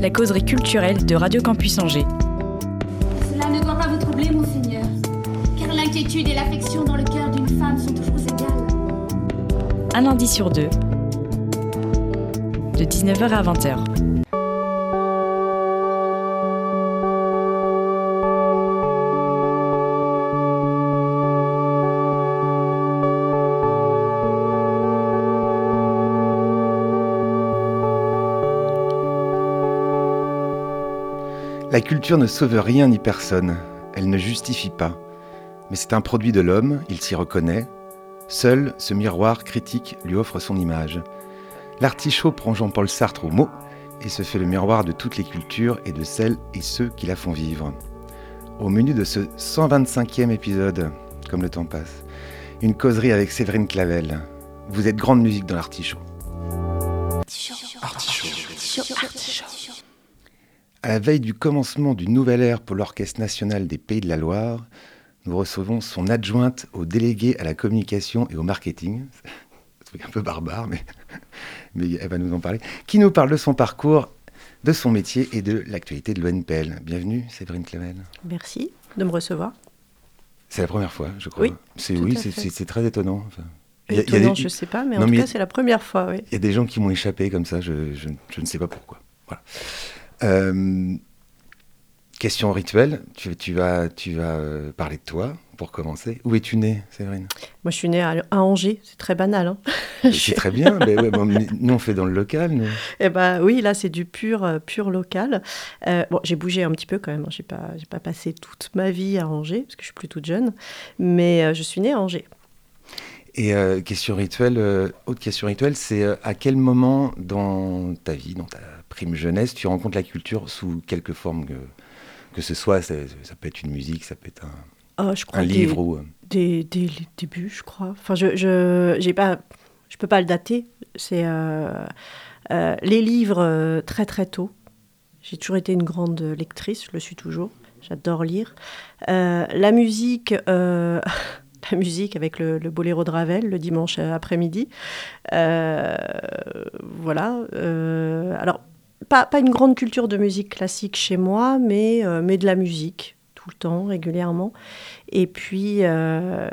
La causerie culturelle de Radio Campus Angers. Cela ne doit pas vous troubler, mon Seigneur, car l'inquiétude et l'affection dans le cœur d'une femme sont toujours égales. Un lundi sur deux. De 19h à 20h. La culture ne sauve rien ni personne, elle ne justifie pas. Mais c'est un produit de l'homme, il s'y reconnaît. Seul ce miroir critique lui offre son image. L'artichaut prend Jean-Paul Sartre au mot et se fait le miroir de toutes les cultures et de celles et ceux qui la font vivre. Au menu de ce 125e épisode, comme le temps passe, une causerie avec Séverine Clavel. Vous êtes grande musique dans l'artichaut. À la veille du commencement du nouvel ère pour l'Orchestre national des Pays de la Loire, nous recevons son adjointe au délégué à la communication et au marketing. C'est un peu barbare, mais, mais elle va nous en parler. Qui nous parle de son parcours, de son métier et de l'actualité de l'ONPL. Bienvenue, Séverine Clavel. Merci de me recevoir. C'est la première fois, je crois. Oui, c'est oui, très étonnant. Enfin, il y a- y a Étonnant, des- je sais pas, mais Non, en tout mais- cas, c'est la première fois, oui. Il y a des gens qui m'ont échappé comme ça, je, je- je ne sais pas pourquoi. Voilà. Euh, question rituelle, tu, tu vas, tu vas euh, parler de toi pour commencer. Où es-tu née, Séverine? Moi, je suis née à, à Angers, c'est très banal. Hein. C'est très bien, mais ouais, bon, mais nous on fait dans le local. Nous. Eh ben oui, là, c'est du pur, euh, pur local. Euh, bon, j'ai bougé un petit peu quand même. hein. J'ai pas, j'ai pas passé toute ma vie à Angers parce que je suis plus toute jeune, mais euh, je suis née à Angers. Et question rituelle, autre question rituelle, c'est à quel moment dans ta vie, dans ta prime jeunesse, tu rencontres la culture sous quelque forme que, que ce soit Ça peut être une musique, ça peut être un, je crois un des- livre ou. euh, dès les débuts, je crois. Enfin, je, je, j'ai pas, je peux pas le dater. C'est euh, euh, les livres euh, très très tôt. J'ai toujours été une grande lectrice, je le suis toujours. J'adore lire. La musique, la musique avec le, le boléro de Ravel le dimanche après-midi. Euh, voilà. Euh, alors, pas, pas une grande culture de musique classique chez moi, mais, euh, mais de la musique tout le temps, régulièrement. Et puis, euh,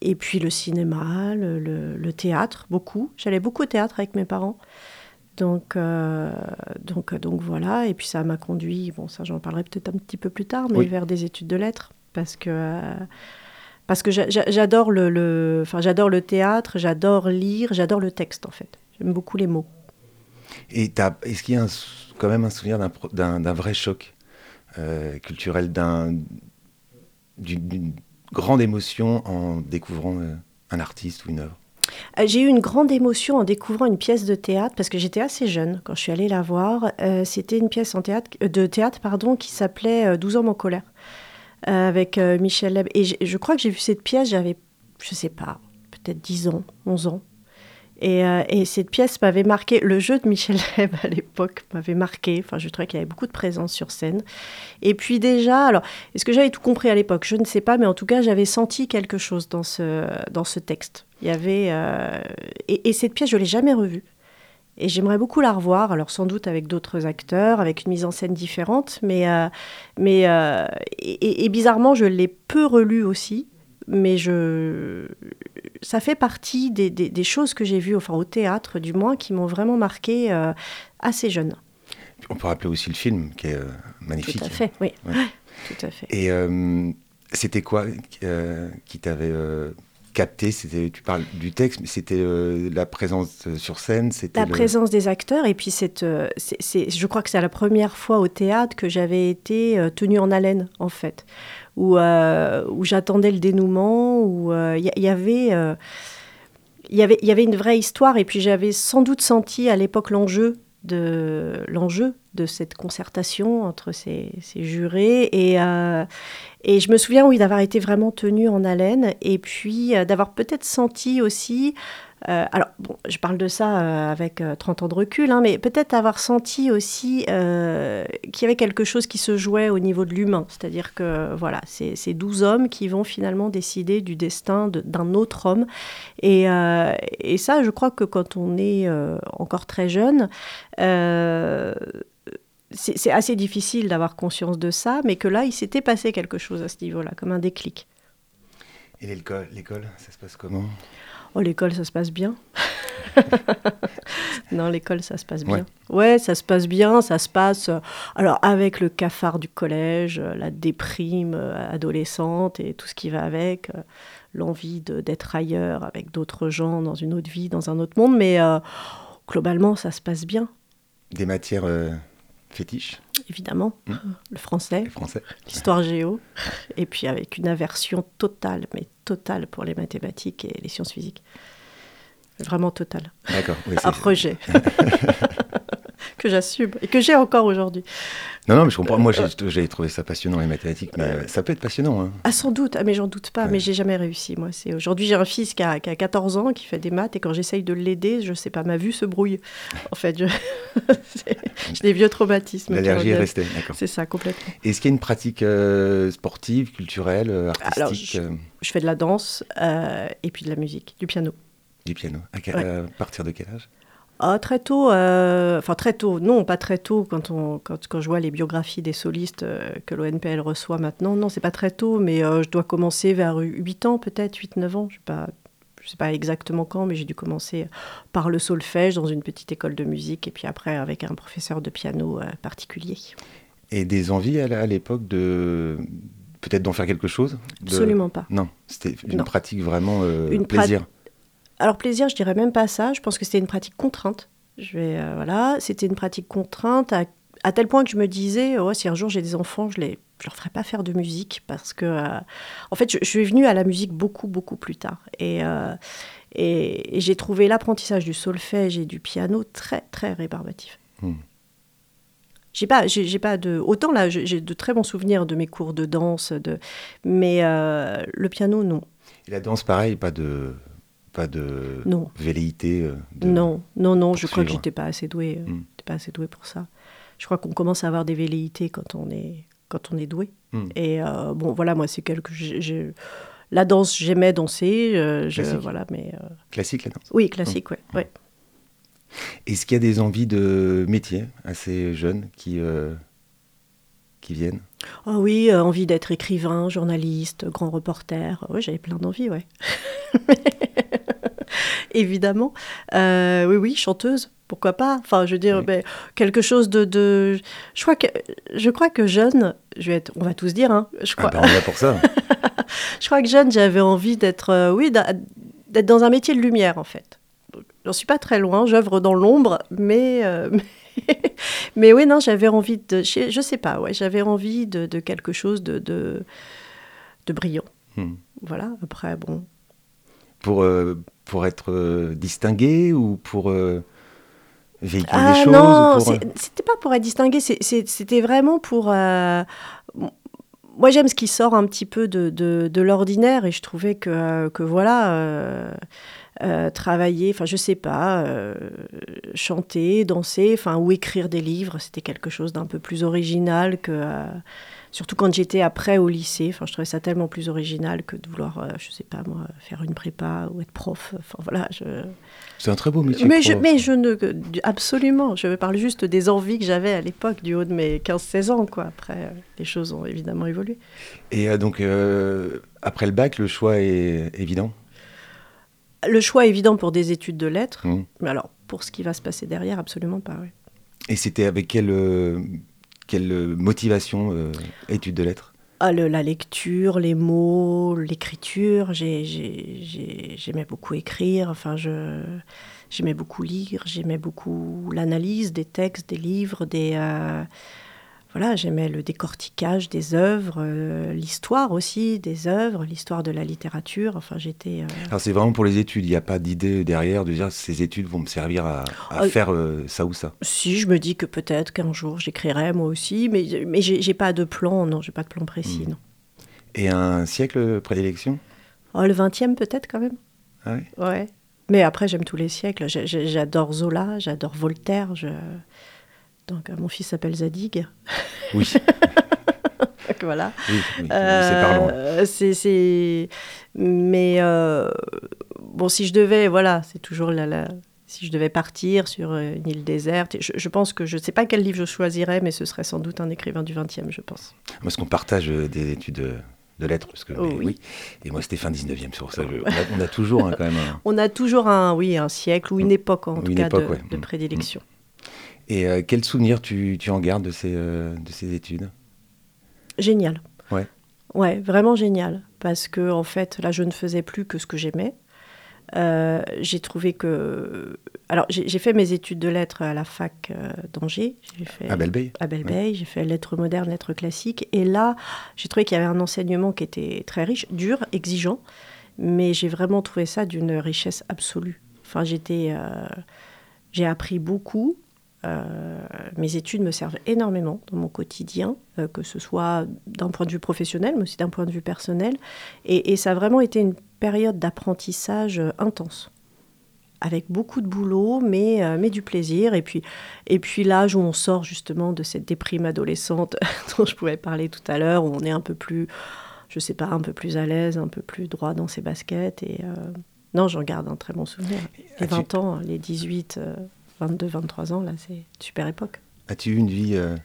et puis le cinéma, le, le- le théâtre, beaucoup. J'allais beaucoup au théâtre avec mes parents. Donc, euh, donc, donc voilà. Et puis ça m'a conduit, bon, ça j'en parlerai peut-être un petit peu plus tard, mais Oui. vers des études de lettres. Parce que, parce que j'a- j'a- j'adore le, le, enfin, j'adore le théâtre, j'adore lire, j'adore le texte en fait. J'aime beaucoup les mots. Et est-ce qu'il y a quand même un souvenir d'un vrai choc euh, culturel, d'un- d'une grande émotion en découvrant euh, un artiste ou une œuvre? Euh, J'ai eu une grande émotion en découvrant une pièce de théâtre parce que j'étais assez jeune quand je suis allée la voir. Euh, C'était une pièce de théâtre pardon, qui s'appelait euh, 12 hommes en colère avec Michel Leb. Et je crois que j'ai vu cette pièce, j'avais, je sais pas, peut-être 10 ans, 11 ans. Et, euh, et cette pièce m'avait marqué. Le jeu de Michel Leb à l'époque m'avait marqué. Enfin, je trouvais qu'il y avait beaucoup de présence sur scène. Et puis déjà, alors, est-ce que j'avais tout compris à l'époque? Je ne sais pas, mais en tout cas, j'avais senti quelque chose dans ce, dans ce texte. Il y avait. euh, et, et cette pièce, je l'ai jamais revue. Et j'aimerais beaucoup la revoir, alors sans doute avec d'autres acteurs, avec une mise en scène différente, mais, euh, mais et bizarrement, je l'ai peu relue aussi, mais je, ça fait partie des, des- des choses que j'ai vues, enfin au théâtre du moins, qui m'ont vraiment marqué euh, assez jeune. On peut rappeler aussi le film qui est euh, magnifique. Tout à fait, oui. Ouais. Tout à fait. Et euh, c'était quoi qui t'avait capté? C'était, tu parles du texte, mais c'était euh, la présence sur scène, c'était La le- présence des acteurs, et puis cette, euh, c'est, je crois que c'est la première fois au théâtre que j'avais été euh, tenue en haleine, en fait, où, euh, où j'attendais le dénouement, où euh, il y, y avait... euh, y avait, y avait une vraie histoire, et puis j'avais sans doute senti à l'époque l'enjeu de l'enjeu de cette concertation entre ces, ces jurés. Et, euh, et je me souviens, oui, d'avoir été vraiment tenue en haleine et puis euh, d'avoir peut-être senti aussi euh, alors, bon, je parle de ça avec euh, 30 ans de recul, hein, mais peut-être avoir senti aussi qu'il y avait quelque chose qui se jouait au niveau de l'humain. C'est-à-dire que, voilà, c'est ces 12 hommes qui vont finalement décider du destin de- d'un autre homme. Et, et ça, je crois que quand on est encore très jeune, c'est assez difficile d'avoir conscience de ça, mais que là, il s'était passé quelque chose à ce niveau-là, comme un déclic. Et l'école, l'école, ça se passe comment? Oh, l'école, ça se passe bien. non, l'école, ça se passe bien. Ouais. ça se passe bien. Ça se passe, euh, alors, avec le cafard du collège, euh, la déprime euh, adolescente et tout ce qui va avec, l'envie d'être ailleurs avec d'autres gens, dans une autre vie, dans un autre monde. Mais euh, globalement, ça se passe bien, Des matières euh, fétiches, évidemment. Mm. Le français, l'histoire géo, et puis avec une aversion totale, mais totale pour les mathématiques et les sciences physiques. Vraiment totale. D'accord. oui, c'est- un rejet que j'assume et que j'ai encore aujourd'hui. Non, non, mais je comprends. Moi, j'ai j'ai trouvé ça passionnant, les mathématiques, mais euh, ça peut être passionnant. Hein. Ah sans doute, ah, mais j'en doute pas, Ouais. mais j'ai jamais réussi moi. C'est aujourd'hui j'ai un fils qui a, qui a 14 ans qui fait des maths et quand j'essaye de l'aider, je sais pas, ma vue se brouille. En fait, je... j'ai des vieux traumatismes. L'allergie est restée, d'accord. C'est ça complètement. Est-ce qu'il y a une pratique euh, sportive, culturelle, euh, Alors, artistique, euh, Je fais de la danse euh, et puis de la musique, du piano. du piano à, quel- Ouais. à partir de quel âge? Ah, très tôt, euh, enfin très tôt, non, pas très tôt, quand, on, quand, quand je vois les biographies des solistes euh, que l'ONPL reçoit maintenant, non, c'est pas très tôt, mais euh, je dois commencer vers 8 ans peut-être, 8-9 ans, je sais pas. Je sais pas exactement quand, mais j'ai dû commencer par le solfège dans une petite école de musique et puis après avec un professeur de piano particulier. Et des envies à, l'époque de peut-être d'en faire quelque chose? De- Absolument pas. Non, c'était une Non. pratique vraiment euh, Une pra- plaisir. Alors plaisir, je dirais même pas ça. Je pense que c'était une pratique contrainte. Je vais euh, voilà, c'était une pratique contrainte à, à tel point que je me disais, oh, si un jour j'ai des enfants, je les, je leur ferai pas faire de musique parce que, euh, en fait, je, je suis venue à la musique beaucoup beaucoup plus tard et euh, et, et j'ai trouvé l'apprentissage du solfège et du piano très très rébarbatif. Hmm. J'ai pas, j'ai pas de. Autant là, j'ai de très bons souvenirs de mes cours de danse, de, mais le piano, non. Et la danse, pareil, pas de pas de Non. velléité. euh, de- Non, non, non, je crois que j'étais pas assez douée. Mm. pas assez douée pour ça. Je crois qu'on commence à avoir des velléités quand on est, quand on est doué. Mm. Et euh, bon, voilà, moi, c'est quelque. La danse, j'aimais danser. euh, je, voilà, mais euh, Classique la danse. oui, classique, ouais, ouais. Est-ce qu'il y a des envies de métier assez jeunes qui qui viennent Ah oui, euh, envie d'être écrivain, journaliste, grand reporter. Oui, j'avais plein d'envies, ouais. Évidemment. Euh, oui, oui, chanteuse. Pourquoi pas Enfin, je veux dire, Oui. ben, quelque chose de, de. Je crois que, je crois que jeune, je vais être, on va tous dire, hein, je Ah crois, on est là pour ça. je crois que jeune, j'avais envie d'être, euh, oui, d'être dans un métier de lumière, en fait. J'en suis pas très loin, j'œuvre dans l'ombre, mais, mais, mais oui, non, j'avais envie de, je, sais pas, ouais, j'avais envie de, de quelque chose de, de, de brillant. Hmm. Voilà, après, bon. Pour euh, pour être euh, distingué ou pour euh, véhiculer Ah des choses non, ou pour, c'était pas pour être distingué, c'était vraiment pour. moi, j'aime ce qui sort un petit peu de, de, de l'ordinaire et je trouvais que, que voilà, euh, euh, travailler, enfin, je sais pas, euh, chanter, danser, enfin, ou écrire des livres, c'était quelque chose d'un peu plus original que. euh, surtout quand j'étais après au lycée, enfin, je trouvais ça tellement plus original que de vouloir, je sais pas moi, faire une prépa ou être prof. Enfin, voilà, je. C'est un très beau métier. Mais je, prof. mais je ne. Absolument. Je parle juste des envies que j'avais à l'époque, du haut de mes 15-16 ans. Quoi. Après, les choses ont évidemment évolué. Et donc après le bac, le choix est évident? Le choix évident pour des études de lettres. Hmm. Mais alors, pour ce qui va se passer derrière, absolument pas. oui. Et c'était avec quelle euh, quelle euh, motivation euh, études de lettres? Ah, le- la lecture, les mots, l'écriture. j'ai- j'ai- j'ai- J'aimais beaucoup écrire. Enfin, je. J'aimais beaucoup lire, j'aimais beaucoup l'analyse des textes, des livres, des. euh, voilà, j'aimais le décortiquage des œuvres, euh, l'histoire aussi des œuvres, l'histoire de la littérature. Enfin, j'étais. euh, Alors c'est vraiment pour les études, il n'y a pas d'idée derrière de dire ces études vont me servir à, à Euh, faire euh, ça ou ça. Si je me dis que peut-être qu'un jour j'écrirai moi aussi, mais mais j'ai pas de plan, non, j'ai pas de plan précis, Mm. non. Et un siècle prédilection? Oh, le 20e peut-être quand même. ah oui Ouais. Mais après, j'aime tous les siècles. J'adore Zola, j'adore Voltaire. Je... Donc, euh, mon fils s'appelle Zadig. Oui, Donc, voilà. oui, oui, c'est parlant. Euh, c'est- Mais euh, bon, si je devais, voilà, c'est toujours la, la- Si je devais partir sur euh, une île déserte, je, je pense que je ne sais pas quel livre je choisirais, mais ce serait sans doute un écrivain du 20e, je pense. Parce qu'on partage des études de, lettres, parce que Oh mais oui. Et moi c'était fin 19e, c'est pour ça je- on, a, on a toujours hein, quand même un- On a toujours un, oui, un siècle ou une époque, en Ou tout cas, époque, de, ouais. de Mm. prédilection. Et euh, quel souvenir tu, tu en gardes de ces, euh, de ces études? Génial. Ouais. Ouais, vraiment génial. Parce que, en fait, là, je ne faisais plus que ce que j'aimais. Euh, j'ai trouvé que. Alors, j'ai fait mes études de lettres à la fac euh, d'Angers. À Belleveille à Belleveille, j'ai fait lettres modernes, lettres classiques. Et là, j'ai trouvé qu'il y avait un enseignement qui était très riche, dur, exigeant. Mais j'ai vraiment trouvé ça d'une richesse absolue. Enfin, j'étais. euh, j'ai appris beaucoup. Euh, mes études me servent énormément dans mon quotidien, euh, que ce soit d'un point de vue professionnel, mais aussi d'un point de vue personnel. Et, et ça a vraiment été une période d'apprentissage euh, intense, avec beaucoup de boulot, mais, euh, mais du plaisir. Et puis, et puis l'âge où on sort justement de cette déprime adolescente dont je pouvais parler tout à l'heure, où on est un peu plus, je sais pas, un peu plus à l'aise, un peu plus droit dans ses baskets. Et non, j'en garde un très bon souvenir. Les As-tu- 20 ans, les 18, euh, 22, 23 ans, là, c'est une super époque. As-tu eu une vie euh,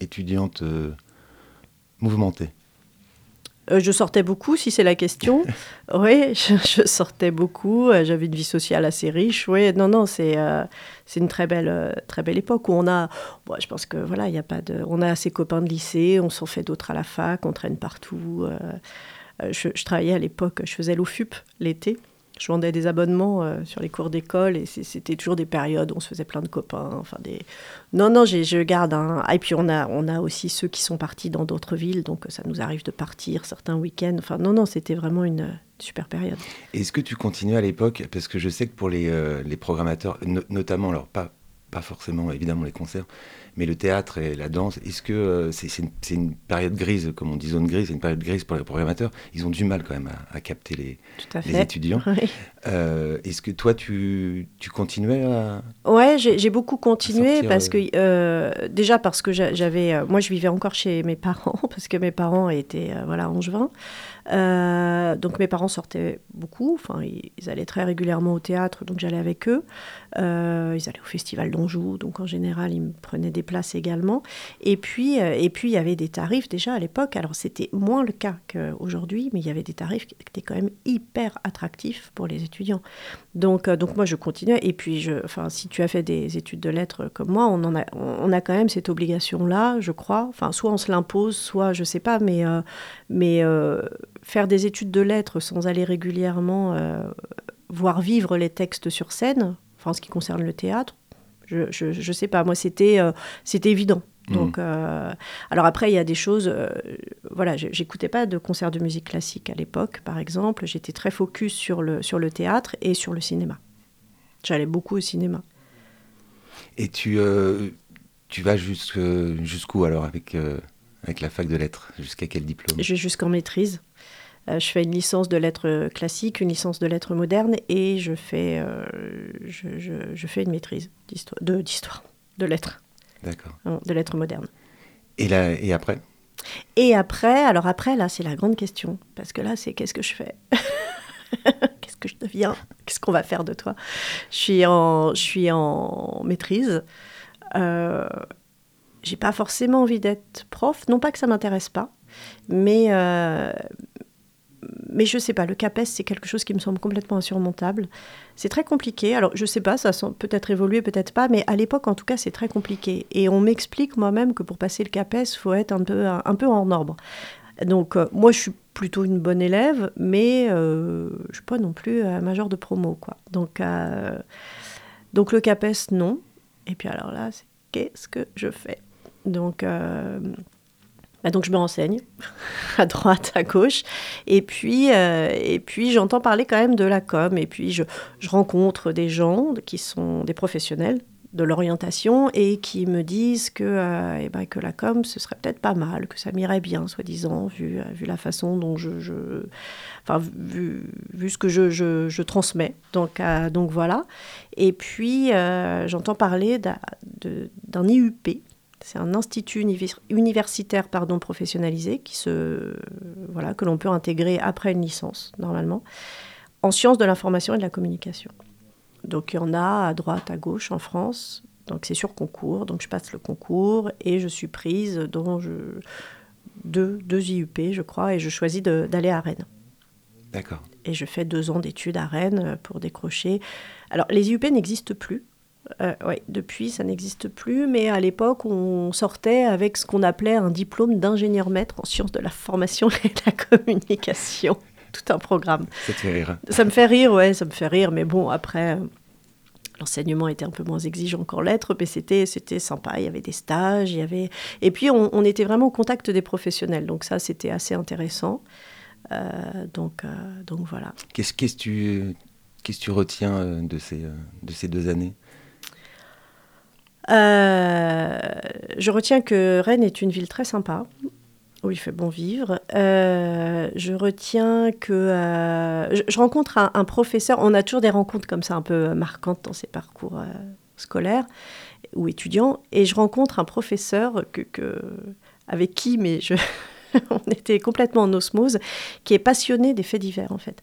étudiante euh, mouvementée? Euh, je sortais beaucoup, si c'est la question. oui, je, je sortais beaucoup. J'avais une vie sociale assez riche. Oui, non, non, c'est euh, c'est une très belle, euh, très belle époque où on a. bon, je pense que voilà, il a pas de. On a ses copains de lycée, on s'en fait d'autres à la fac, on traîne partout. je, je travaillais à l'époque, je faisais l'OFUP l'été. Je vendais des abonnements euh, sur les cours d'école et c'était toujours des périodes où on se faisait plein de copains. Enfin des. Non, non, je garde un. Et puis on a, on a aussi ceux qui sont partis dans d'autres villes, donc ça nous arrive de partir certains week-ends. Enfin non, non, c'était vraiment une super période. Est-ce que tu continuais à l'époque Parce que je sais que pour les, euh, les programmateurs, no- notamment, alors pas, pas forcément évidemment les concerts, mais le théâtre et la danse, est-ce que euh, c'est c'est une, période grise, comme on dit zone grise, c'est une période grise pour les programmateurs Ils ont du mal quand même à, à capter les, Tout à les fait. étudiants. Oui. Euh, est-ce que toi, tu, tu continuais à... Ouais, j'ai beaucoup continué parce que euh, déjà parce que j'a- j'avais, moi je vivais encore chez mes parents parce que mes parents étaient voilà angevins, Euh, donc mes parents sortaient beaucoup, enfin ils allaient très régulièrement au théâtre, donc j'allais avec eux. Euh, ils allaient au festival d'Anjou, donc en général ils prenaient des places également. Et puis euh, et puis il y avait des tarifs déjà à l'époque. Alors c'était moins le cas qu'aujourd'hui, mais il y avait des tarifs qui étaient quand même hyper attractifs pour les étudiants. Donc, euh, donc moi, je continuais. Et puis, je, si tu as fait des études de lettres comme moi, on, en a, on a quand même cette obligation-là, je crois. Enfin, soit on se l'impose, soit je sais pas, mais, mais faire des études de lettres sans aller régulièrement voir vivre les textes sur scène, enfin, en ce qui concerne le théâtre, je, je, je sais pas. Moi, c'était euh, c'était évident. Donc, euh, alors après, il y a des choses. euh, voilà, j'écoutais pas de concerts de musique classique à l'époque, par exemple. J'étais très focus sur le, sur le théâtre et sur le cinéma. J'allais beaucoup au cinéma. Et tu, tu vas jusqu'où alors avec, avec la fac de lettres? Jusqu'à quel diplôme? Je vais jusqu'en maîtrise. Euh, je fais une licence de lettres classiques, une licence de lettres modernes et je fais, euh, je, je- je fais une maîtrise d'histoire, de, d'histoire, de lettres, D'accord. de lettres modernes. Et, là, et après? Et après, alors après, là, c'est la grande question. Parce que là, c'est qu'est-ce que je fais? Qu'est-ce que je deviens? Qu'est-ce qu'on va faire de toi? Je suis, en, je suis en maîtrise. Euh, j'ai pas forcément envie d'être prof. Non pas que ça m'intéresse pas, mais, euh, mais je sais pas. Le CAPES, c'est quelque chose qui me semble complètement insurmontable. C'est très compliqué. Alors, je sais pas, ça a peut-être évolué, peut-être pas, mais à l'époque, en tout cas, c'est très compliqué. Et on m'explique moi-même que pour passer le CAPES, il faut être un peu, un, peu en ordre. Donc, euh, moi, je suis plutôt une bonne élève, mais euh, je ne suis pas non plus euh, major de promo, quoi. Donc, euh, donc le CAPES, non. Et puis alors là, qu'est-ce que je fais? Donc, bah, donc je me renseigne à droite, à gauche. Et puis, euh, et puis j'entends parler quand même de la com. Et puis, je, je rencontre des gens qui sont des professionnels de l'orientation et qui me disent que, euh, eh ben, que la com, ce serait peut-être pas mal, que ça m'irait bien, soi-disant, vu, vu la façon dont je... enfin, vu, vu ce que je, je- transmets. Donc, euh, donc voilà. Et puis, euh, j'entends parler d'un IUP. C'est un institut univers- universitaire pardon, professionnalisé qui se, voilà, que l'on peut intégrer après une licence, normalement, en sciences de l'information et de la communication. Donc il y en a à droite, à gauche en France. Donc c'est sur concours. Donc je passe le concours et je suis prise dans je, deux, deux IUP, je crois, et je choisis d'aller à Rennes. D'accord. Et je fais deux ans d'études à Rennes pour décrocher. Alors les IUP n'existent plus. Euh, ouais, depuis, ça n'existe plus, mais à l'époque, on sortait avec ce qu'on appelait un diplôme d'ingénieur maître en sciences de la formation et de la communication. Tout un programme. Ça te fait rire. Ça me fait rire, ouais, ça me fait rire, mais bon, après, euh, l'enseignement était un peu moins exigeant qu'en lettres, mais c'était, c'était sympa, il y avait des stages, il y avait... Et puis, on, on était vraiment au contact des professionnels, donc ça, c'était assez intéressant. Euh, donc, euh, donc voilà. Qu'est-ce qu'est-ce que tu, qu'est-ce que tu retiens de ces, de ces deux années? Euh, je retiens que Rennes est une ville très sympa, où il fait bon vivre. Euh, je retiens que euh, je, rencontre un, professeur. On a toujours des rencontres comme ça un peu marquantes dans ses parcours scolaires ou étudiants, et je rencontre un professeur que, avec qui, mais on était complètement en osmose, qui est passionné des faits divers en fait.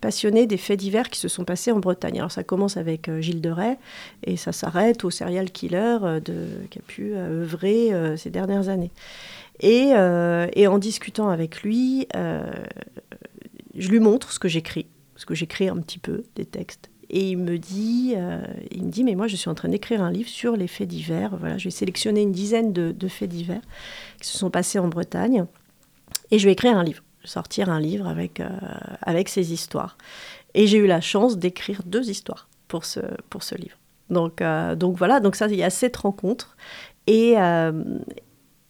Passionné des faits divers qui se sont passés en Bretagne. Alors ça commence avec euh, Gilles de Rais et ça s'arrête au serial killer euh, de, qui a pu euh, œuvrer ces dernières années. Et, en discutant avec lui, je lui montre ce que j'écris, parce que j'écris un petit peu des textes. Et il me dit, il me dit, mais moi je suis en train d'écrire un livre sur les faits divers. Voilà, je vais sélectionner une dizaine de, de faits divers qui se sont passés en Bretagne, et je vais écrire un livre, sortir un livre avec euh, avec ces histoires. Et j'ai eu la chance d'écrire deux histoires pour ce pour ce livre. Donc euh, donc voilà, donc ça il y a cette rencontre et, euh,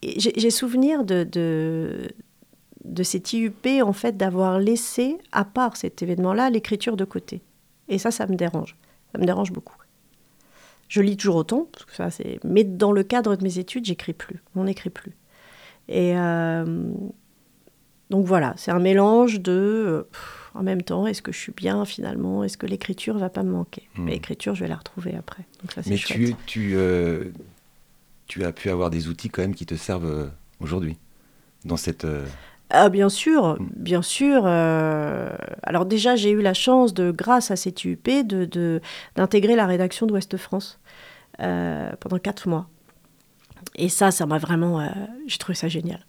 j'ai souvenir de, de de cet IUP en fait d'avoir laissé à part cet événement-là l'écriture de côté. Et ça, ça me dérange. Ça me dérange beaucoup. Je lis toujours autant, ça, mais dans le cadre de mes études, j'écris plus. On n'écrit plus. Et euh, donc voilà, c'est un mélange de. euh, pff, en même temps, est-ce que je suis bien finalement Est-ce que l'écriture va pas me manquer? Hmm. L'écriture, je vais la retrouver après. Donc ça, Mais chouette. tu, tu, euh, tu as pu avoir des outils quand même qui te servent euh, aujourd'hui dans cette. euh, Ah, bien sûr, Mm. bien sûr. euh, alors déjà, j'ai eu la chance, de, grâce à cette de, de- d'intégrer la rédaction d'Ouest France pendant quatre mois. Et ça, ça m'a vraiment... j'ai trouvé ça génial.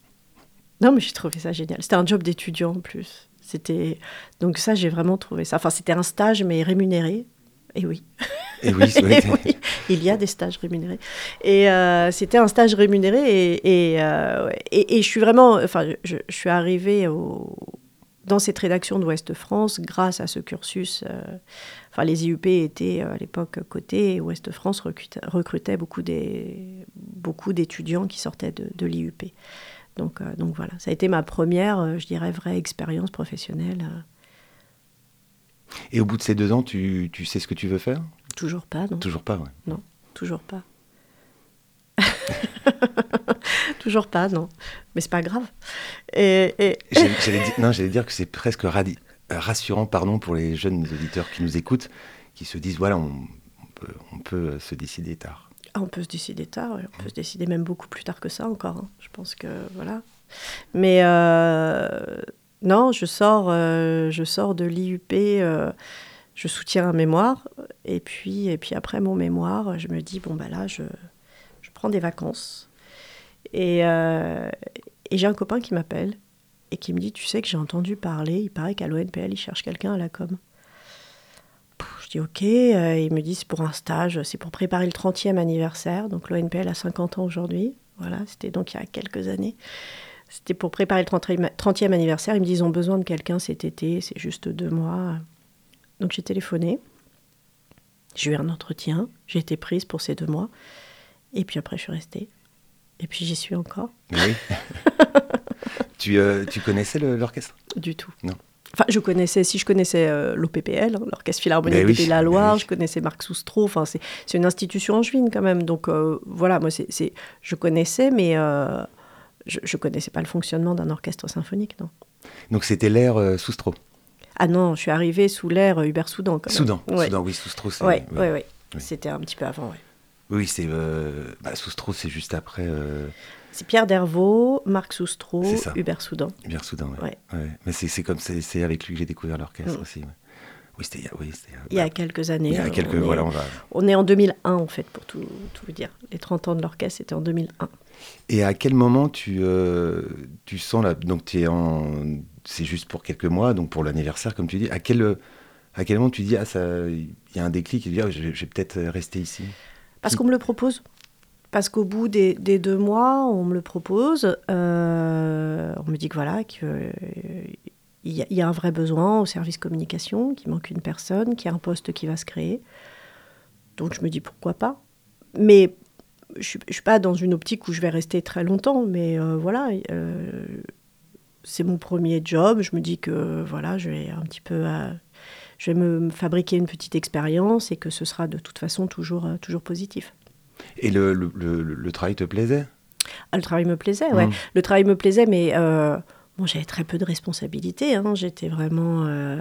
Non, mais j'ai trouvé ça génial. C'était un job d'étudiant en plus. C'était donc ça, j'ai vraiment trouvé ça. Enfin, c'était un stage mais rémunéré. Et oui. Et oui. Et il y a des stages rémunérés. Et euh, c'était un stage rémunéré et, et, euh, et, et je suis vraiment, enfin, je, je suis arrivée au, dans cette rédaction d'Ouest France grâce à ce cursus. euh, enfin, les IUP étaient à l'époque cotés et Ouest France recrutait, recrutait beaucoup, des, beaucoup d'étudiants qui sortaient de, de l'IUP. Donc, euh, donc voilà, ça a été ma première, euh, je dirais, vraie expérience professionnelle. euh. Et au bout de ces deux ans, tu, tu sais ce que tu veux faire? Toujours pas, non Toujours pas, ouais. Toujours pas. Toujours pas, non. Mais c'est pas grave. Et, et- J'allais dire, non, j'allais dire que c'est presque radi- rassurant pardon, pour les jeunes auditeurs qui nous écoutent, qui se disent voilà, on, on peut, on peut se décider tard. Ah, on peut se décider tard, on peut se décider même beaucoup plus tard que ça encore. hein. Je pense que voilà. Mais euh, non, je sors, euh, je sors de l'IUP, euh, je soutiens un mémoire, et puis, et puis après mon mémoire, je me dis bon bah là, je, je prends des vacances, et, et j'ai un copain qui m'appelle et qui me dit tu sais que j'ai entendu parler, il paraît qu'à l'ONPL ils cherchent quelqu'un à la com. Je dis ok, euh, il me dit c'est pour un stage, c'est pour préparer le 30e anniversaire, donc l'ONPL a 50 ans aujourd'hui, voilà, c'était donc il y a quelques années. C'était pour préparer le 30e 30e anniversaire, ils me disent ils ont besoin de quelqu'un cet été, c'est juste deux mois. Donc j'ai téléphoné, j'ai eu un entretien, j'ai été prise pour ces deux mois, et puis après je suis restée. Et puis j'y suis encore. Oui. tu, euh, tu connaissais l'orchestre? Du tout. Non. Enfin, je connaissais, si je connaissais euh, l'OPPL, hein, l'Orchestre Philharmonique oui, de la Loire, oui. je connaissais Marc Soustro, enfin, c'est une institution angevine quand même. Donc euh, voilà, moi, c'est je connaissais, mais euh, je ne connaissais pas le fonctionnement d'un orchestre symphonique, non. Donc c'était l'ère Soustro. Ah non, je suis arrivée sous l'ère Hubert Soudan. Quand même. Soudan. Ouais. Soudan, oui, Soustro, c'est. Ouais, ouais. ouais, ouais. Oui. C'était un petit peu avant, ouais. Oui, c'est. Bah, Soustro, c'est juste après. C'est Pierre Dervaux, Marc Soustro. Hubert Soudan. bien Soudan, ouais. Ouais. Ouais. Mais c'est c'est comme c'est c'est avec lui que j'ai découvert l'orchestre Mm. aussi. ouais. Oui, c'était il y a- oui, c'était, Il y a bah, quelques années. il y a euh, quelques. on est- Voilà, on va. On est en 2001, en fait, pour tout, tout vous dire. Les 30 ans de l'orchestre, c'était en 2001. Et à quel moment tu, euh, tu sens là donc tu es en c'est juste pour quelques mois donc pour l'anniversaire comme tu dis à quel à quel moment tu dis ah ça il y a un déclic et tu dis ah, je vais peut-être rester ici? Parce qu'on me le propose. Parce qu'au bout des, deux mois, on me le propose. euh, on me dit que voilà, qu'il il y a un vrai besoin au service communication, qu'il manque une personne, qu'il y a un poste qui va se créer. Donc je me dis pourquoi pas. Mais je ne suis pas dans une optique où je vais rester très longtemps. Mais euh, voilà, euh, c'est mon premier job. Je me dis que voilà, je vais un petit peu. euh, je vais me fabriquer une petite expérience et que ce sera de toute façon euh, toujours positif. Et le, le, le- le travail te plaisait? Ah, le travail me plaisait, ouais. Mm. Le travail me plaisait, mais euh, bon, j'avais très peu de responsabilités. hein. J'étais vraiment. euh,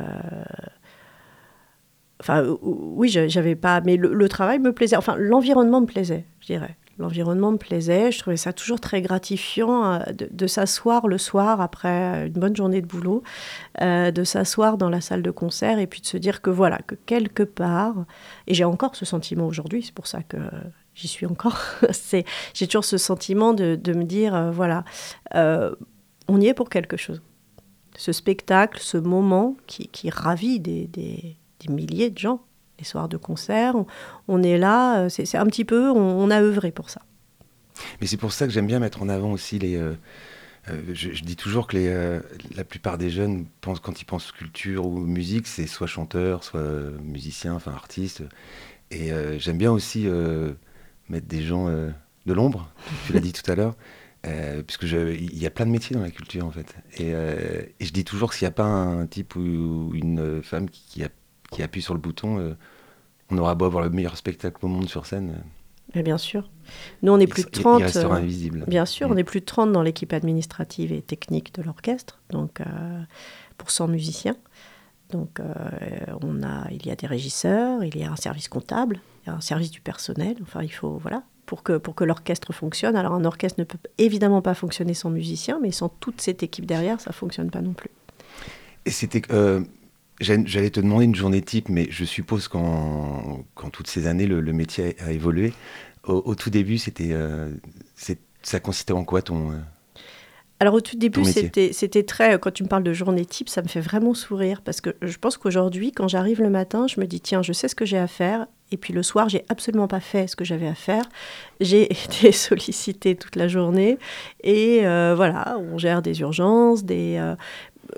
Enfin, oui, j'a- j'avais pas. Mais le, travail me plaisait. Enfin, l'environnement me plaisait, je dirais. L'environnement me plaisait. Je trouvais ça toujours très gratifiant euh, de, de s'asseoir le soir après une bonne journée de boulot, euh, de s'asseoir dans la salle de concert et puis de se dire que voilà, que quelque part, et j'ai encore ce sentiment aujourd'hui, c'est pour ça que j'y suis encore, c'est j'ai toujours ce sentiment de, de me dire, euh, voilà, euh, on y est pour quelque chose. Ce spectacle, ce moment qui, qui ravit des, des- des milliers de gens, les soirs de concert, on, est là, euh, c'est un petit peu, on, a œuvré pour ça. mais c'est pour ça que j'aime bien mettre en avant aussi les je, je dis toujours que les, la plupart des jeunes pensent quand ils pensent culture ou musique c'est soit chanteur soit musicien enfin artiste et j'aime bien aussi mettre des gens euh, de l'ombre tu l'as dit tout à l'heure euh, puisque il y a plein de métiers dans la culture en fait. Et, euh, et je dis toujours que s'il n'y a pas un type ou une femme qui, qui, a- qui appuie sur le bouton, euh, on aura beau avoir le meilleur spectacle au monde sur scène, Mais bien sûr. Nous, on est plus de il- 30. il restera invisible. Bien sûr, Mm. on est plus de 30 dans l'équipe administrative et technique de l'orchestre, donc pour 100 musiciens. Donc on a, il y a des régisseurs, il y a un service comptable, y a un service du personnel. Enfin, il faut voilà pour que pour que l'orchestre fonctionne. Alors un orchestre ne peut évidemment pas fonctionner sans musiciens, mais sans toute cette équipe derrière, ça fonctionne pas non plus. Et c'était. euh, j'allais te demander une journée type, mais je suppose qu'en qu'en toutes ces années, le, le métier a évolué. Au, au tout début, c'était. euh, ça consistait en quoi ton. euh, Alors au tout début, c'était très. Quand tu me parles de journée type, ça me fait vraiment sourire parce que je pense qu'aujourd'hui, quand j'arrive le matin, je me dis tiens, je sais ce que j'ai à faire. Et puis le soir, j'ai absolument pas fait ce que j'avais à faire. J'ai été sollicitée toute la journée et euh, voilà, on gère des urgences, des. euh,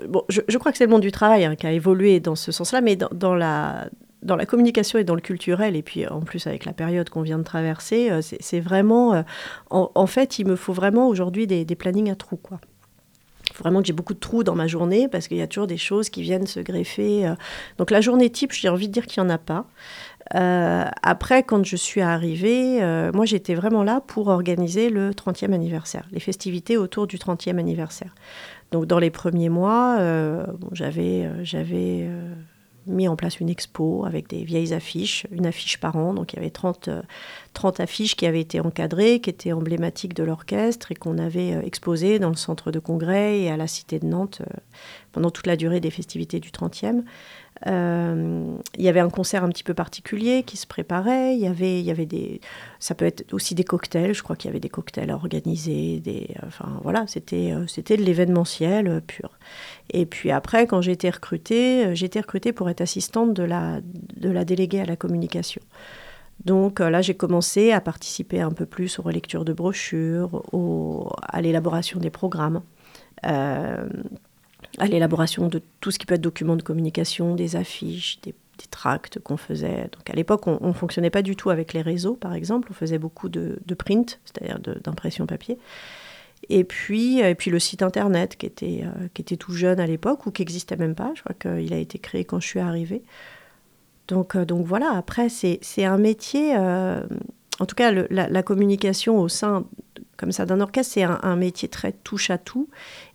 bon, je, crois que c'est le monde du travail hein, qui a évolué dans ce sens-là, mais dans, la dans la communication et dans le culturel, et puis en plus avec la période qu'on vient de traverser, euh, c'est vraiment... en, fait, il me faut vraiment aujourd'hui des, des plannings à trous, quoi. Il faut vraiment que j'ai beaucoup de trous dans ma journée parce qu'il y a toujours des choses qui viennent se greffer. Donc la journée type, j'ai envie de dire qu'il n'y en a pas. Euh, après, quand je suis arrivée, euh, moi j'étais vraiment là pour organiser le 30e anniversaire, les festivités autour du 30e anniversaire. Donc dans les premiers mois, euh, j'avais mis en place une expo avec des vieilles affiches, une affiche par an. Donc il y avait 30, euh, 30 affiches qui avaient été encadrées, qui étaient emblématiques de l'orchestre et qu'on avait exposées dans le centre de congrès et à la Cité de Nantes pendant toute la durée des festivités du 30e. Euh, il y avait un concert un petit peu particulier qui se préparait. Il avait, y avait des, ça peut être aussi des cocktails. Je crois qu'il y avait des cocktails à organiser. Des, enfin voilà, c'était, euh, c'était de l'événementiel euh, pur. Et puis après, quand j'ai été recrutée, euh, j'ai été recrutée pour être assistante de la, de la déléguée à la communication. Donc euh, là, j'ai commencé à participer un peu plus aux relectures de brochures, à l'élaboration des programmes, euh, à l'élaboration de tout ce qui peut être documents de communication, des affiches, des, tracts qu'on faisait. Donc à l'époque, on ne fonctionnait pas du tout avec les réseaux, par exemple. On faisait beaucoup de, print, c'est-à-dire d'impression papier. Et puis, et puis le site internet qui était, euh, qui était tout jeune à l'époque ou qui n'existait même pas. Je crois qu'il a été créé quand je suis arrivée. Donc, euh, donc voilà, après, c'est un métier, euh, en tout cas, la, communication au sein comme ça d'un orchestre, c'est un, un, métier très touche à tout.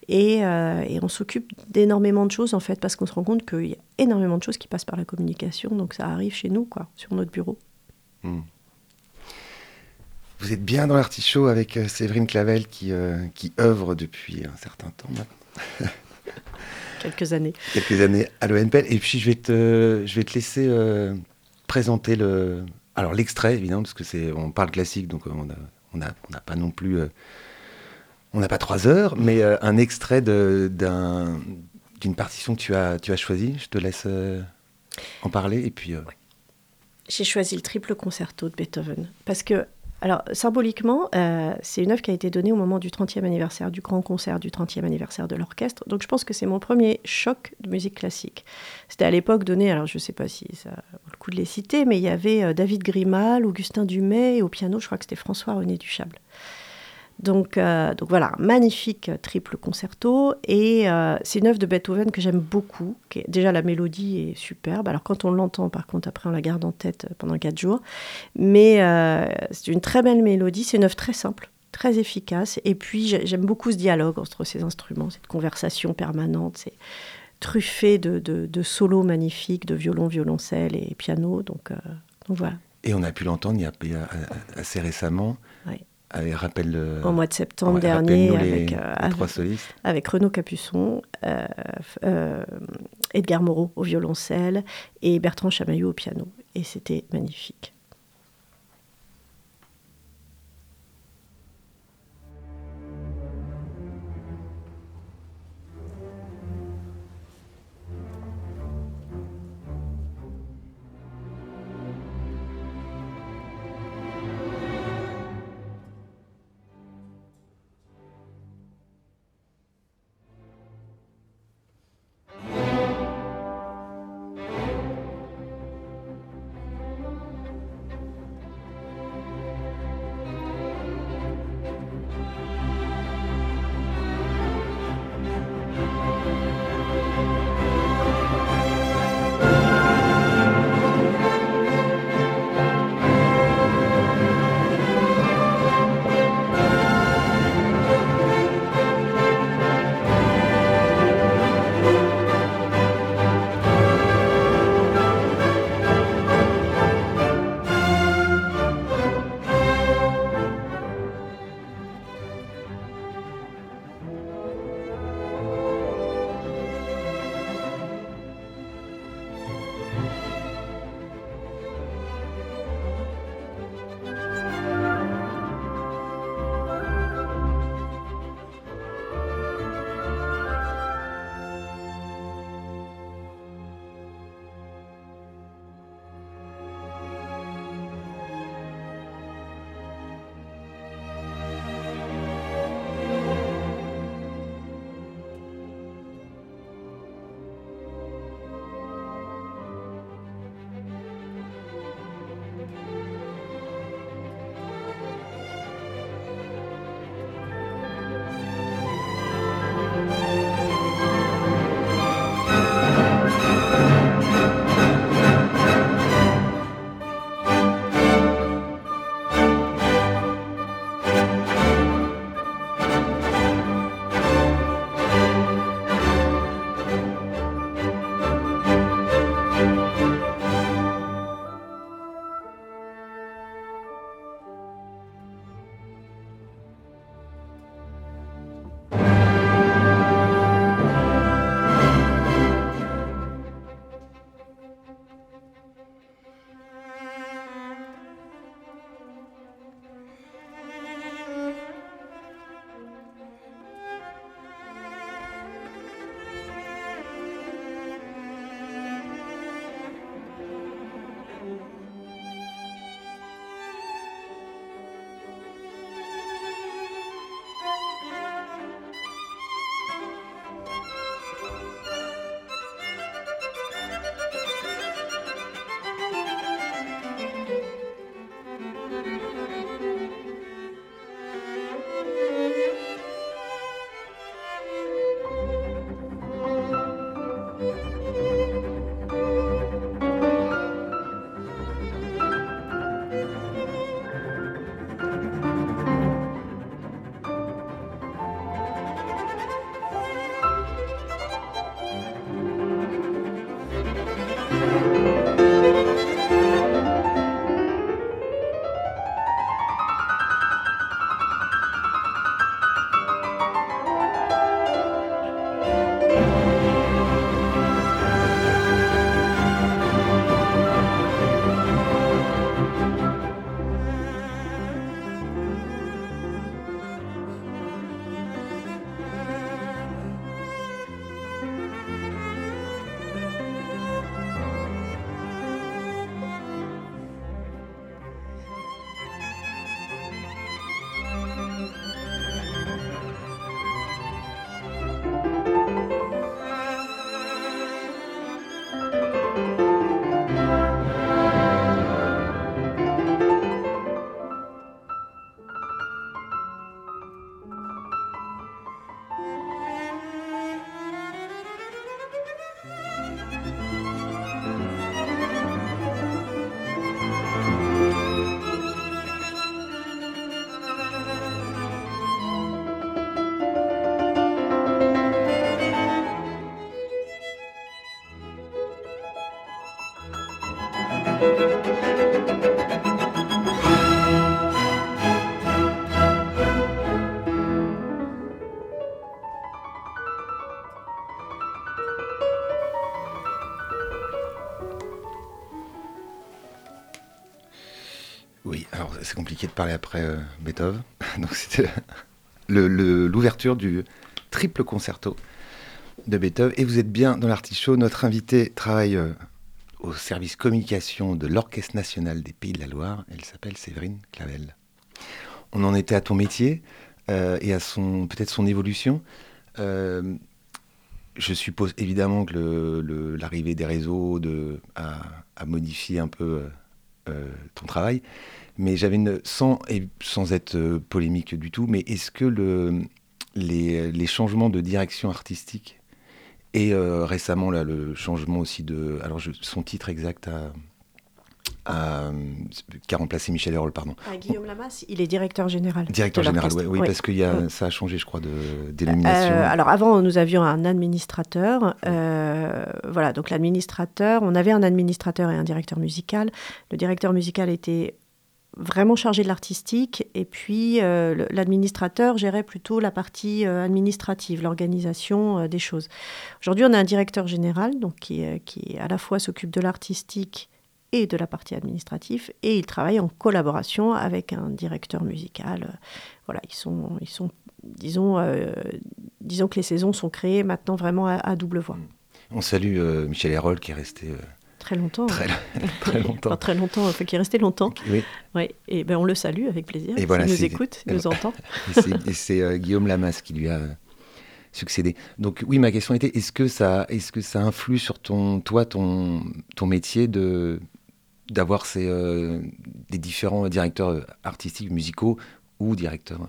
Et, euh, et on s'occupe d'énormément de choses, en fait, parce qu'on se rend compte qu'il y a énormément de choses qui passent par la communication. Donc ça arrive chez nous, quoi, sur notre bureau. Mmh. Vous êtes bien dans l'artichaut avec euh, Séverine Clavel qui, euh, qui œuvre depuis un certain temps maintenant. Quelques années. Quelques années à l'ONPL. Et puis je vais te, je vais te laisser présenter le, alors l'extrait évidemment parce que c'est, on parle classique donc on a, on n'a on a pas non plus, on n'a pas trois heures, mais euh, un extrait d'une partition que tu as, tu choisie. Je te laisse euh, en parler et puis. Ouais. J'ai choisi le triple concerto de Beethoven parce que alors, symboliquement, euh, c'est une œuvre qui a été donnée au moment du 30e anniversaire, du grand concert du 30e anniversaire de l'orchestre. Donc, je pense que c'est mon premier choc de musique classique. C'était à l'époque donné, alors je ne sais pas si ça vaut le coup de les citer, mais il y avait euh, David Grimal, Augustin Dumay, et au piano, je crois que c'était François-René Duchable. Donc, euh, donc voilà, magnifique triple concerto. Et euh, c'est une œuvre de Beethoven que j'aime beaucoup. Déjà, la mélodie est superbe. Alors, quand on l'entend, par contre, après, on la garde en tête pendant quatre jours. Mais euh, c'est une très belle mélodie. C'est une œuvre très simple, très efficace. Et puis, j'aime beaucoup ce dialogue entre ces instruments, cette conversation permanente. C'est truffé de, solos magnifiques, de violon, violoncelle et piano. Donc, euh, donc voilà. Et on a pu l'entendre il a assez récemment. Rappelle le, au mois de septembre dernier les, avec, les euh, avec Renaud Capuçon, euh, euh, Edgar Moreau au violoncelle et Bertrand Chamaillot au piano. Et c'était magnifique. Euh, Beethoven. Donc c'était l'ouverture du triple concerto de Beethoven. Et vous êtes bien dans l'artichaut. Notre invité travaille euh, au service communication de l'Orchestre national des Pays de la Loire. Elle s'appelle Séverine Clavel. On en était à ton métier euh, et à son peut-être son évolution. Je suppose évidemment que l'arrivée des réseaux a, modifié un peu ton travail, mais j'avais une sans et sans être euh, polémique du tout, mais est-ce que le, les, les changements de direction artistique et euh, récemment là le changement aussi de alors je- son titre exact à, à qui a remplacé Michel Hérol, pardon. Ah, Guillaume Lamas, il est directeur général. Directeur général, ouais, oui, Ouais. parce que y a, Ouais. ça a changé, je crois. Euh, alors avant, nous avions un administrateur. euh, voilà, donc l'administrateur, on avait un administrateur et un directeur musical. Le directeur musical était vraiment chargé de l'artistique et puis euh, l'administrateur gérait plutôt la partie euh, administrative, l'organisation euh, des choses. Aujourd'hui, on a un directeur général donc qui, qui à la fois s'occupe de l'artistique et de la partie administrative et il travaille en collaboration avec un directeur musical. Voilà, ils sont, ils sont disons, disons que les saisons sont créées maintenant vraiment à, double voix. On salue Michel Hérol qui est resté Très longtemps. très, très longtemps. Enfin, très longtemps, enfin, qui est resté longtemps. Oui, Oui, et ben on le salue avec plaisir. Et voilà, nous écoute, il nous entend. et c'est- euh, Guillaume Lamas qui lui a euh, succédé. Donc oui, ma question était est-ce que ça, est-ce que ça influe sur ton, toi, ton, ton métier de d'avoir ces euh, des différents directeurs artistiques, musicaux ou directeurs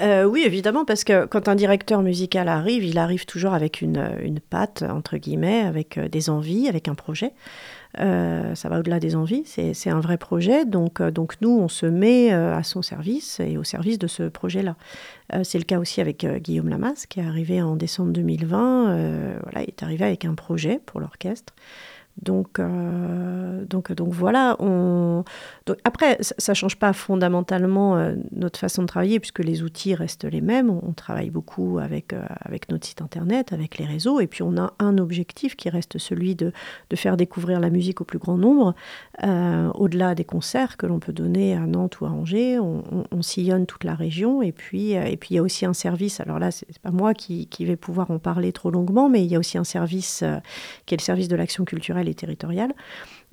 Euh, oui, évidemment, parce que quand un directeur musical arrive, il arrive toujours avec une, une patte, entre guillemets, avec euh, des envies, avec un projet. Euh, ça va au-delà des envies, c'est un vrai projet. Donc, euh, donc nous, on se met euh, à son service et au service de ce projet-là. Euh, c'est le cas aussi avec euh, Guillaume Lamas, qui est arrivé en décembre 2020. euh, voilà, il est arrivé avec un projet pour l'orchestre. Donc, euh, donc, donc voilà. On... Après, ça ne change pas fondamentalement euh, notre façon de travailler, puisque les outils restent les mêmes. On, travaille beaucoup avec, euh, avec notre site internet, avec les réseaux, et puis on a un objectif qui reste celui de, de faire découvrir la musique au plus grand nombre, au-delà des concerts que l'on peut donner à Nantes ou à Angers. On, on- on sillonne toute la région, et puis et puis il y a aussi un service. Alors là, c'est pas moi qui, qui vais pouvoir en parler trop longuement, mais il y a aussi un service qui est le service de l'action culturelle et territoriale,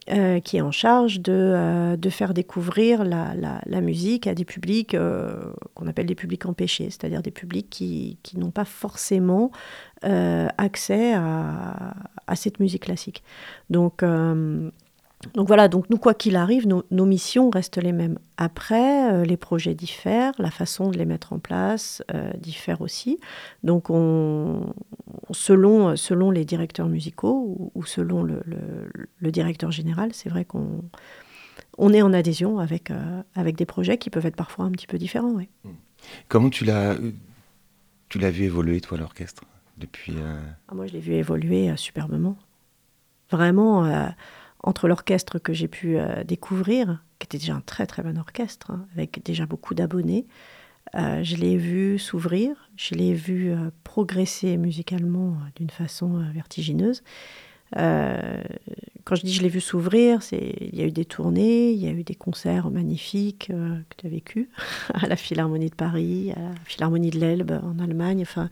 euh, qui est en charge de, euh, faire découvrir la, musique à des publics euh, qu'on appelle des publics empêchés, c'est-à-dire des publics qui, n'ont pas forcément accès à, à cette musique classique. Donc, donc voilà, donc nous, quoi qu'il arrive, nos, nos missions restent les mêmes. Après, euh, les projets diffèrent, la façon de les mettre en place euh, diffère aussi. Donc on, selon, selon les directeurs musicaux ou, ou selon le, le- le directeur général, c'est vrai qu'on on est en adhésion avec, euh, avec des projets qui peuvent être parfois un petit peu différents. ouais. Comment tu l'as tu l'as vu évoluer toi l'orchestre depuis Ah, moi, je l'ai vu évoluer superbement. Vraiment, entre l'orchestre que j'ai pu euh, découvrir, qui était déjà un très très bon orchestre, hein, avec déjà beaucoup d'abonnés, euh, je l'ai vu s'ouvrir, je l'ai vu euh, progresser musicalement d'une façon vertigineuse. Quand je dis je l'ai vu s'ouvrir, c'est il y a eu des tournées, il y a eu des concerts magnifiques euh, que tu as vécu à la Philharmonie de Paris, à la Philharmonie de l'Elbe en Allemagne. Enfin,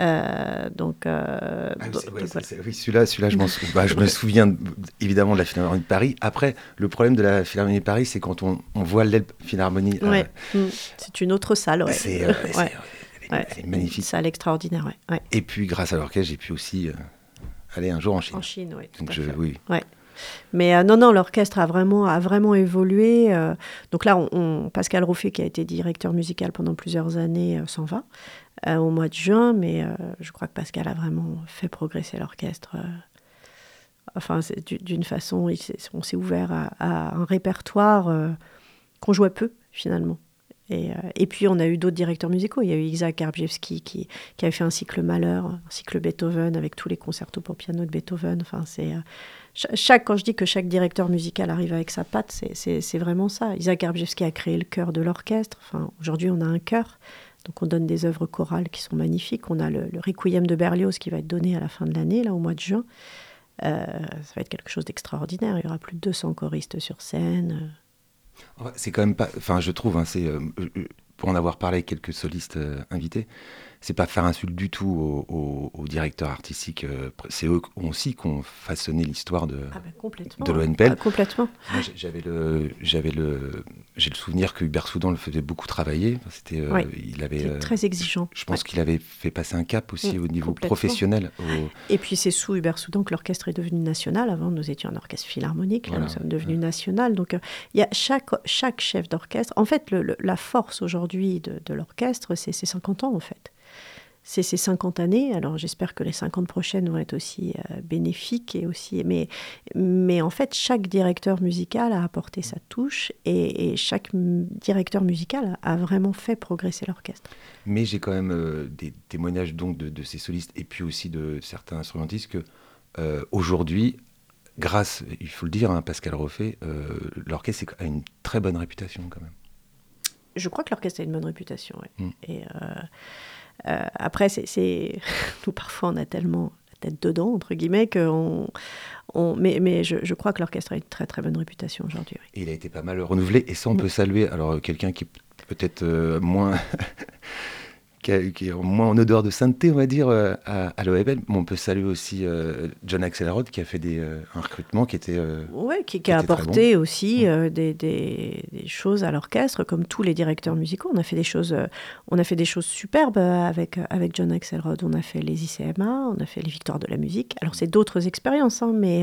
euh, donc, euh, Ah oui, donc- ouais, voilà. celui-là, celui-là, je, sou- bah, je me souviens de- évidemment de la Philharmonie de Paris. Après, le problème de la Philharmonie de Paris, c'est quand on, on voit l'Elbe Philharmonie. euh, Ouais, mm, c'est une autre salle. Ouais. c'est euh, Ouais, est Une magnifique. salle extraordinaire. Et puis, grâce à l'orchestre, j'ai pu aussi aller un jour en Chine. En Chine, oui. Donc, je, oui. Mais euh, non, non, l'orchestre a vraiment, a vraiment évolué. euh, donc là, on, on- Pascal Roffet, qui a été directeur musical pendant plusieurs années, euh, s'en va au mois de juin. Mais je crois que Pascal a vraiment fait progresser l'orchestre. enfin, d'une façon, il on s'est ouvert à, à un répertoire qu'on jouait peu, finalement. Et, euh, et puis, on a eu d'autres directeurs musicaux. Il y a eu Isaac Garbiewski qui, avait fait un cycle Malheur, un cycle Beethoven avec tous les concertos pour piano de Beethoven. Enfin, euh, Cha- chaque, quand je dis que chaque directeur musical arrive avec sa patte, c'est- vraiment ça. Isaac Garbiewski a créé le chœur de l'orchestre. Enfin, Aujourd'hui, on a un chœur. Donc, on donne des œuvres chorales qui sont magnifiques. On a le, le Requiem de Berlioz qui va être donné à la fin de l'année, là, au mois de juin. Euh, ça va être quelque chose d'extraordinaire. Il y aura plus de 200 choristes sur scène. C'est quand même pas. Enfin, je trouve, hein, c'est euh, euh, pour en avoir parlé avec quelques solistes euh, invités, c'est pas faire insulte du tout aux, aux- aux directeurs artistiques. euh, c'est eux aussi qui ont façonné l'histoire de, Ah bah, de l'ONPL. Ah, complètement. J'ai- j'avais le, j'avais le, j'ai le souvenir que Hubert Soudan le faisait beaucoup travailler. C'était, euh, Ouais. il avait. Euh, très exigeant. je pense Ouais. qu'il avait fait passer un cap aussi Mm, au niveau professionnel. au- Et puis c'est sous Hubert Soudan que l'orchestre est devenu national. Avant, nous étions un orchestre philharmonique. Là, nous sommes devenus national. Donc, euh, il y a chaque, chaque chef d'orchestre. En fait, le- le- la force aujourd'hui de, de l'orchestre, c'est ses 50 ans, en fait. C'est ces 50 années. Alors, j'espère que les 50 prochaines vont être aussi euh, bénéfiques. Et aussi, mais, mais en fait, chaque directeur musical a apporté sa touche. Et, et chaque directeur musical a vraiment fait progresser l'orchestre. Mais j'ai quand même euh, des témoignages donc de, de ces solistes et puis aussi de certains instrumentistes que euh, aujourd'hui, grâce, il faut le dire, hein, Pascal Roffet, l'orchestre a une très bonne réputation quand même. Je crois que l'orchestre a une bonne réputation. Mm. Et euh, après, c'est, nous parfois on a tellement la tête dedans entre guillemets que on, mais, mais je, je crois que l'orchestre a une très très bonne réputation aujourd'hui. oui. Et il a été pas mal renouvelé et ça on peut saluer. Alors euh, quelqu'un qui est peut-être euh, moins qui, a- qui est moins en odeur de sainteté, on va dire, euh, à, à mais on peut saluer aussi euh, John Axelrod qui a fait des, euh, un recrutement qui était euh, Ouais, qui, qui Qui a apporté aussi Mm. euh, des, des- des choses à l'orchestre, comme tous les directeurs musicaux. On a fait des choses, on a fait des choses superbes avec, avec John Axelrod. On a fait les ICMA, on a fait les Victoires de la musique. Alors c'est d'autres expériences, hein, mais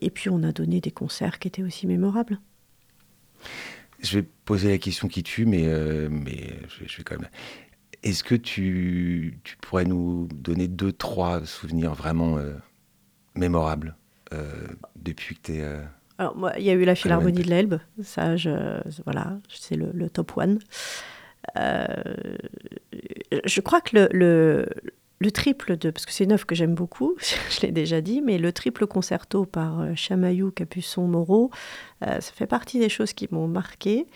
et puis on a donné des concerts qui étaient aussi mémorables. Je vais poser la question qui tue, mais, euh, mais je, vais- je vais quand même. Est-ce que tu, tu pourrais nous donner deux, trois souvenirs vraiment euh, mémorables euh, depuis que tu es. Alors, moi, il y a eu la Philharmonie de l'Elbe, ça, je, voilà, c'est le, le top one. Euh, je crois que le, le, le triple de, parce que c'est une œuvre que j'aime beaucoup, je l'ai déjà dit, mais le triple concerto par euh, Chamaillou, Capuçon, Moreau, euh, ça fait partie des choses qui m'ont marqué.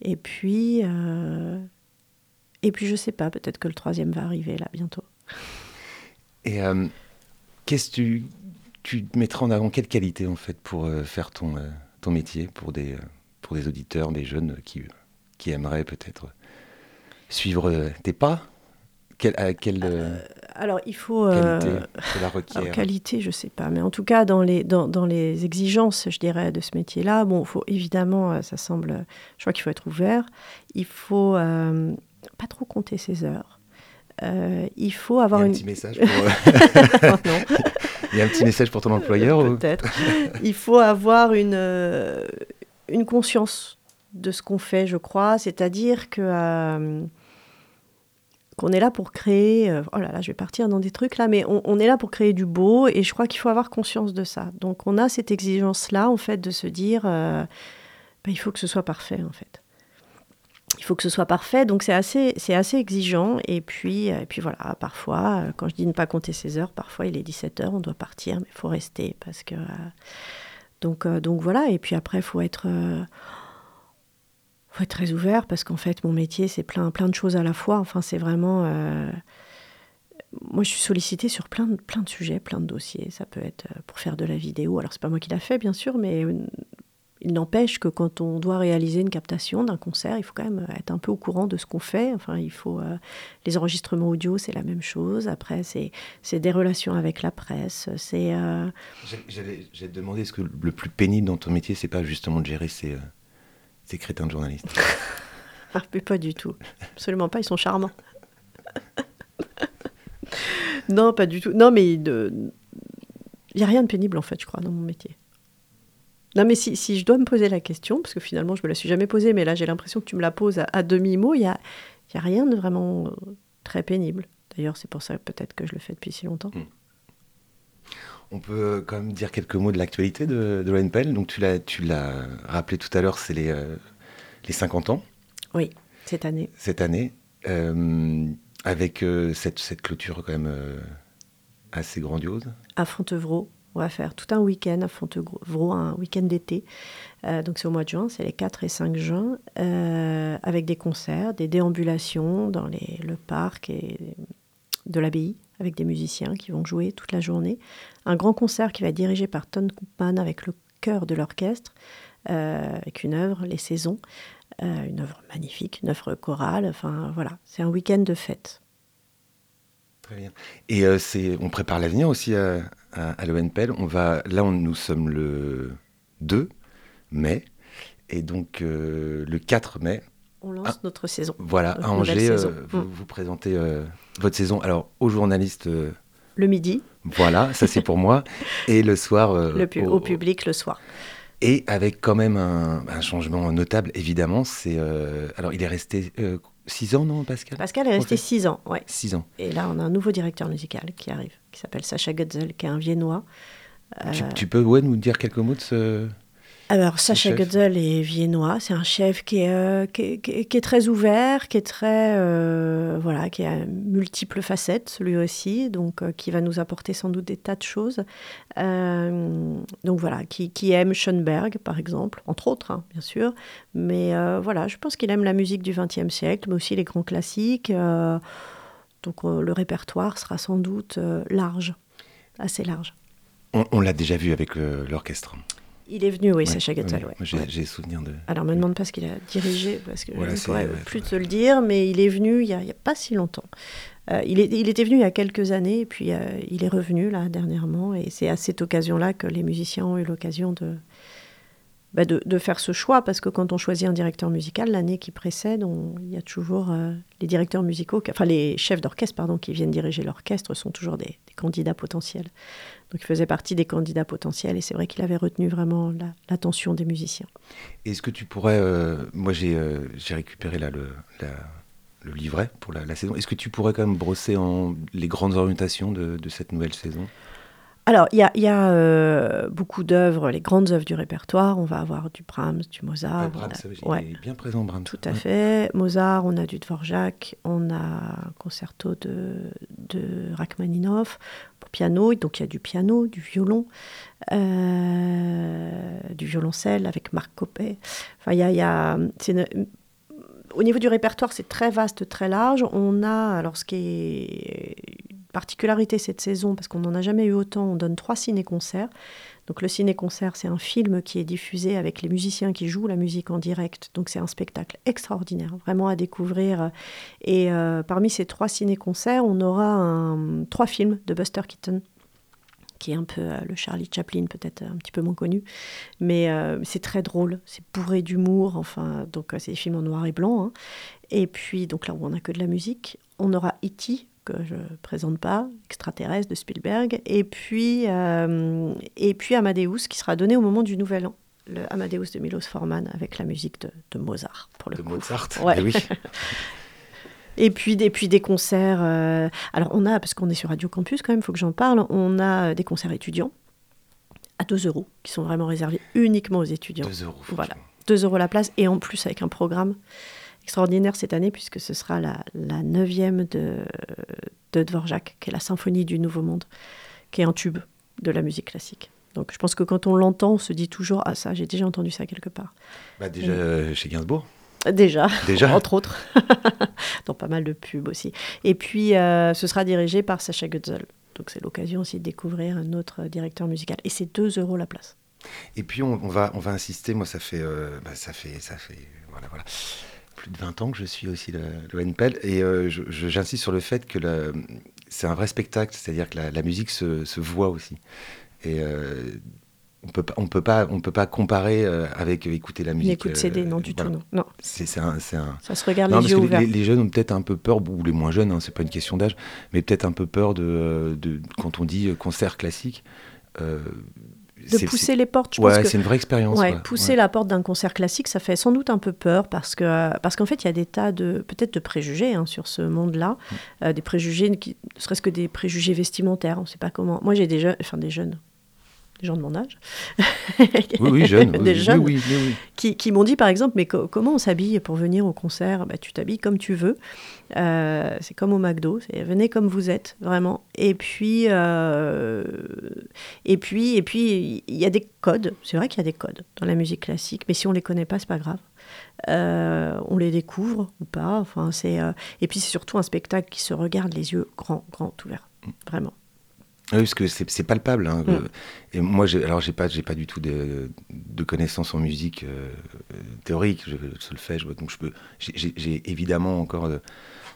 Et puis, euh, et puis je sais pas, peut-être que le troisième va arriver là bientôt. Et euh, qu'est-ce que tu, tu mettrais en avant? Quelle qualité en fait pour faire ton, ton métier pour des, pour des auditeurs, des jeunes qui, qui aimeraient peut-être suivre tes pas? Quelle, à quelle euh, Alors, il faut... euh, qualité cela Alors, qualité, je sais pas, mais en tout cas, dans les, dans, dans les exigences, je dirais, de ce métier-là, bon, faut évidemment, euh, ça semble, je crois qu'il faut être ouvert. Il faut euh, pas trop compter ses heures. Euh, il faut Il y avoir a un une. petit message pour, euh, non, il y a un petit message pour ton employeur ou- peut-être. Il faut avoir une, euh, une conscience de ce qu'on fait, je crois. C'est-à-dire que. Qu'on est là pour créer, euh, oh là là, je vais partir dans des trucs là, mais on, est là pour créer du beau et je crois qu'il faut avoir conscience de ça. Donc on a cette exigence-là, en fait, de se dire, euh, bah, il faut que ce soit parfait, en fait. Il faut que ce soit parfait, donc c'est assez, c'est assez exigeant. Et puis, euh, et puis voilà, parfois, quand je dis ne pas compter ses heures, parfois il est 17h, on doit partir, mais il faut rester parce que. donc, donc voilà, et puis après, il faut être. Euh, faut être très ouvert parce qu'en fait, mon métier, c'est plein, plein de choses à la fois. Enfin, c'est vraiment. euh, moi, je suis sollicitée sur plein de, plein de sujets, plein de dossiers. Ça peut être euh, pour faire de la vidéo. Alors, c'est pas moi qui l'a fait, bien sûr, mais euh, il n'empêche que quand on doit réaliser une captation d'un concert, il faut quand même être un peu au courant de ce qu'on fait. Enfin, il faut. les enregistrements audio, c'est la même chose. Après, c'est des relations avec la presse. C'est. euh, J'allais te demander, est-ce que le plus pénible dans ton métier, c'est pas justement de gérer ces, ces crétins de journalistes Ah, mais pas du tout. Absolument pas, ils sont charmants. non, pas du tout. Non, mais il n'y a rien de pénible, en fait, je crois, dans mon métier. Non, mais si, si je dois me poser la question, parce que finalement, je me la suis jamais posée, mais là, j'ai l'impression que tu me la poses à, à demi-mot, il n'y a, y a rien de vraiment euh, très pénible. D'ailleurs, c'est pour ça peut-être que je le fais depuis si longtemps. On peut euh, quand même dire quelques mots de l'actualité de, de l'ONPL. Donc tu l'as, tu l'as rappelé tout à l'heure, c'est les, euh, les 50 ans Oui, cette année. cette année, euh, avec euh, cette, cette clôture quand même euh, assez grandiose. à Fontevraud. On va faire tout un week-end à Fontevraud, un week-end d'été. Euh, donc c'est au mois de juin, c'est les 4 et 5 juin, euh, avec des concerts, des déambulations dans les- le parc et de l'abbaye, avec des musiciens qui vont jouer toute la journée. Un grand concert qui va être dirigé par Ton Koopman avec le chœur de l'orchestre, euh, avec une œuvre, Les Saisons, euh, une œuvre magnifique, une œuvre chorale. Enfin voilà, c'est un week-end de fête. Très bien. Et euh, on prépare l'avenir aussi à, à, l'ONPL. Là, nous sommes le 2 mai. Et donc, le 4 mai, On lance Ah. notre saison. voilà, Notre à Angers, euh, vous, Mm. vous présentez euh, votre saison. Alors, aux journalistes, euh, Le midi, voilà, ça c'est pour moi. Et le soir, le pu- au public le soir. Et avec quand même un, un changement notable, évidemment. C'est alors, il est resté 6 ans, non, Pascal? Pascal est resté six ans, ouais. 6 ans. Et là, on a un nouveau directeur musical qui arrive, qui s'appelle Sacha Gutzel, qui est un Viennois. Tu, tu peux ouais, nous dire quelques mots de ce. Alors, Sacha. Gutzel est viennois. C'est un chef qui est, euh, qui, est, qui est- qui est très ouvert, qui est très. euh, voilà, qui a multiples facettes, lui aussi. Donc, euh, qui va nous apporter sans doute des tas de choses. Donc, voilà, qui, aime Schoenberg, par exemple, entre autres, hein, bien sûr. Mais voilà, je pense qu'il aime la musique du XXe siècle, mais aussi les grands classiques. donc, le répertoire sera sans doute large, assez large. On, on l'a déjà vu avec l'orchestre. Il est venu, oui, Sacha. Moi, J'ai souvenir de. Alors, me demande pas ce qu'il a dirigé, parce que Voilà, je ne pourrais plus te le dire, mais il est venu il n'y a, il y a pas si longtemps. Euh, il, est- il était venu il y a quelques années, et puis euh, il est revenu là dernièrement, et c'est à cette occasion-là que les musiciens ont eu l'occasion de, bah, de, faire ce choix, parce que quand on choisit un directeur musical, l'année qui précède, on- il y a toujours euh, les directeurs musicaux, enfin les chefs d'orchestre, pardon, qui viennent diriger l'orchestre, sont toujours des, candidats potentiels. Donc il faisait partie des candidats potentiels, et c'est vrai qu'il avait retenu vraiment la- l'attention des musiciens. Est-ce que tu pourrais. euh, moi, j'ai euh, j'ai récupéré là, le, le livret pour la, saison. Est-ce que tu pourrais quand même brosser en les grandes orientations de cette nouvelle saison? Alors, il y a, il y a, euh, beaucoup d'œuvres, les grandes œuvres du répertoire. On va avoir du Brahms, du Mozart. Brahms, a- il est bien présent, Brahms. tout à Ouais. fait. Mozart, on a du Dvorak, on a un concerto de, de Rachmaninoff pour piano. Donc, il y a du piano, du violon, euh, du violoncelle avec Marc Coppet. Enfin, il y a... il y a- c'est une- au niveau du répertoire, c'est très vaste, très large. On a, alors ce qui est particularité cette saison, parce qu'on n'en a jamais eu autant, on donne trois ciné-concerts. Donc le ciné-concert, c'est un film qui est diffusé avec les musiciens qui jouent la musique en direct. Donc c'est un spectacle extraordinaire, vraiment à découvrir. Et euh, parmi ces trois ciné-concerts, on aura trois films de Buster Keaton qui est un peu euh, le Charlie Chaplin, peut-être un petit peu moins connu. Mais euh, c'est très drôle, c'est bourré d'humour, enfin, donc c'est des films en noir et blanc. hein. Et puis, donc là où on n'a que de la musique, on aura E.T., que je présente pas, extraterrestre de Spielberg, et puis, euh, et puis Amadeus, qui sera donné au moment du Nouvel An. Le Amadeus de Milos Forman avec la musique de, de Mozart, pour le De coup. Mozart. Ouais. Eh oui. Et puis, des, puis des concerts. euh, alors, on a, parce qu'on est sur Radio Campus quand même, il faut que j'en parle, on a des concerts étudiants à 2 euros, qui sont vraiment réservés uniquement aux étudiants. 2 euros. Voilà. franchement. 2 euros la place, et en plus avec un programme extraordinaire cette année, puisque ce sera la, la neuvième de, de Dvorak, qui est la symphonie du Nouveau Monde, qui est un tube de la musique classique. Donc je pense que quand on l'entend, on se dit toujours Ah, ça, j'ai déjà entendu ça quelque part. Bah, déjà chez Gainsbourg. Déjà, Déjà. entre autres. Dans pas mal de pubs aussi. Et puis, euh, ce sera dirigé par Sacha Gutzel. Donc, c'est l'occasion aussi de découvrir un autre directeur musical. Et c'est 2 euros la place. Et puis on, on va, on va insister. Moi, ça fait, euh, bah, ça fait, ça fait, voilà, voilà, plus de 20 ans que je suis aussi le, le NPL, et euh, j'insiste sur le fait que c'est un vrai spectacle, c'est-à-dire que la, la musique se, se voit aussi. Et euh, on peut pas, on peut peut pas comparer euh, avec écouter la musique. écoute CD, non, du voilà. tout, non. non. C'est c'est un, un, Ça se regarde non, les yeux ouverts. les, les jeunes ont peut-être un peu peur, ou les moins jeunes, hein, c'est pas une question d'âge, mais peut-être un peu peur de, de quand on dit concert classique. euh, De pousser les portes, je Ouais, c'est une vraie expérience. Ouais, pousser Ouais. la porte d'un concert classique, ça fait sans doute un peu peur parce que parce qu'en fait, il y a des tas de peut-être de préjugés hein, sur ce monde-là, Mm. Euh, des préjugés qui ne serait-ce que des préjugés vestimentaires. On ne sait pas comment. Moi, j'ai des jeunes, enfin des jeunes, des gens de mon âge, Oui, oui, jeune. oui, des oui, jeunes Oui, oui, qui, qui m'ont dit par exemple, mais co- comment on s'habille pour venir au concert? Bah, Tu t'habilles comme tu veux. Euh, c'est comme au McDo, venez comme vous êtes, vraiment. Et puis, euh, et puis, et puis, il y a des codes. C'est vrai qu'il y a des codes dans la musique classique, mais si on les connaît pas, c'est pas grave. Euh, on les découvre ou pas. Enfin, c'est et puis c'est surtout un spectacle qui se regarde les yeux grands, grands ouverts, vraiment. Oui, parce que c'est palpable. hein. Mm. Euh, Et moi, alors j'ai pas, j'ai pas du tout de, de connaissances en musique euh, théorique. Je solfège, donc je peux. J'ai- évidemment encore euh,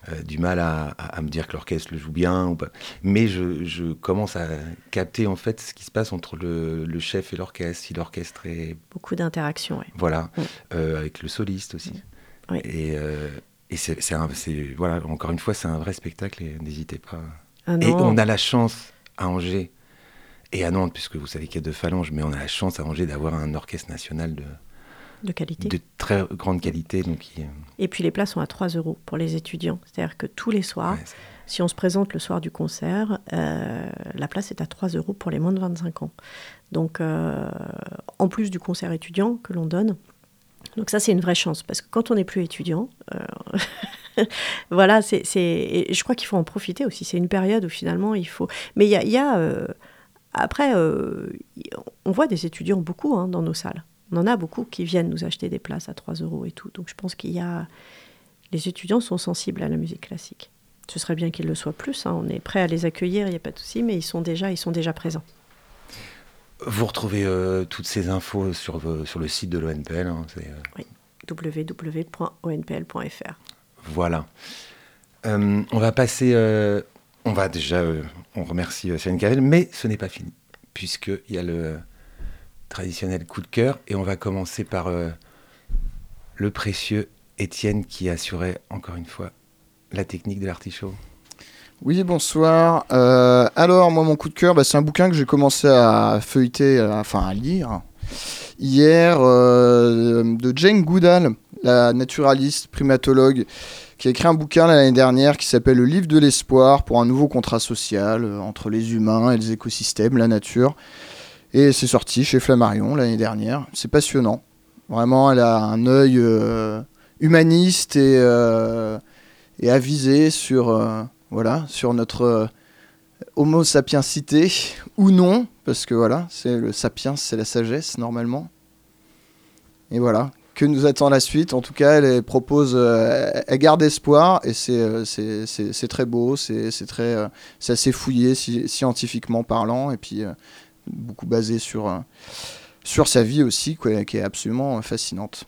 euh, du mal à, à- à me dire que l'orchestre le joue bien ou pas. Mais je, je commence à capter en fait ce qui se passe entre le, le chef et l'orchestre. Si l'orchestre est Beaucoup d'interactions, ouais. voilà, Mm. euh, avec le soliste aussi. Oui. Et, et c'est, voilà, encore une fois, c'est un vrai spectacle et n'hésitez pas. Ah Et on a la chance à Angers et à Nantes, puisque vous savez qu'il y a deux phalanges, mais on a la chance à Angers d'avoir un orchestre national de, de qualité. de très grande qualité. Donc, Et puis les places sont à 3 euros pour les étudiants. C'est-à-dire que tous les soirs, ouais, si on se présente le soir du concert, euh, la place est à 3 euros pour les moins de 25 ans. Donc, euh, en plus du concert étudiant que l'on donne. Donc ça, c'est une vraie chance, parce que quand on n'est plus étudiant, euh, voilà, c'est, c'est- je crois qu'il faut en profiter aussi. C'est une période où finalement, il faut... Mais il y a... y a, euh, après, euh, on voit des étudiants beaucoup hein, dans nos salles. On en a beaucoup qui viennent nous acheter des places à 3 euros et tout. Donc je pense qu'il y a... Les étudiants sont sensibles à la musique classique. Ce serait bien qu'ils le soient plus. hein. On est prêt à les accueillir, il n'y a pas de souci, mais ils sont déjà, ils sont déjà présents. Vous retrouvez euh, toutes ces infos sur, sur le site de l'ONPL. hein, c'est, euh, www.onpl.fr. Voilà. Euh, on va passer. euh, on va déjà. euh, on remercie Céline Cavel, mais ce n'est pas fini, puisqu'il y a le traditionnel coup de cœur, et on va commencer par le précieux Étienne qui assurait encore une fois la technique de l'artichaut. Oui, bonsoir. Alors, moi, mon coup de cœur, bah, c'est un bouquin que j'ai commencé à feuilleter, enfin à lire, hier, euh, de Jane Goodall, la naturaliste, primatologue, qui a écrit un bouquin l'année dernière qui s'appelle Le livre de l'espoir pour un nouveau contrat social euh, entre les humains et les écosystèmes, la nature. Et c'est sorti chez Flammarion l'année dernière. C'est passionnant. Vraiment, elle a un œil euh, humaniste et, avisé sur, voilà, sur notre homo sapiensité ou non, parce que voilà, c'est le sapiens, c'est la sagesse normalement. Et voilà, que nous attend la suite? En tout cas, elle, propose, euh, elle garde espoir et c'est euh, très beau, c'est euh, assez fouillé sci- scientifiquement parlant et puis euh, beaucoup basé sur euh, sur sa vie aussi, quoi, qui est absolument fascinante.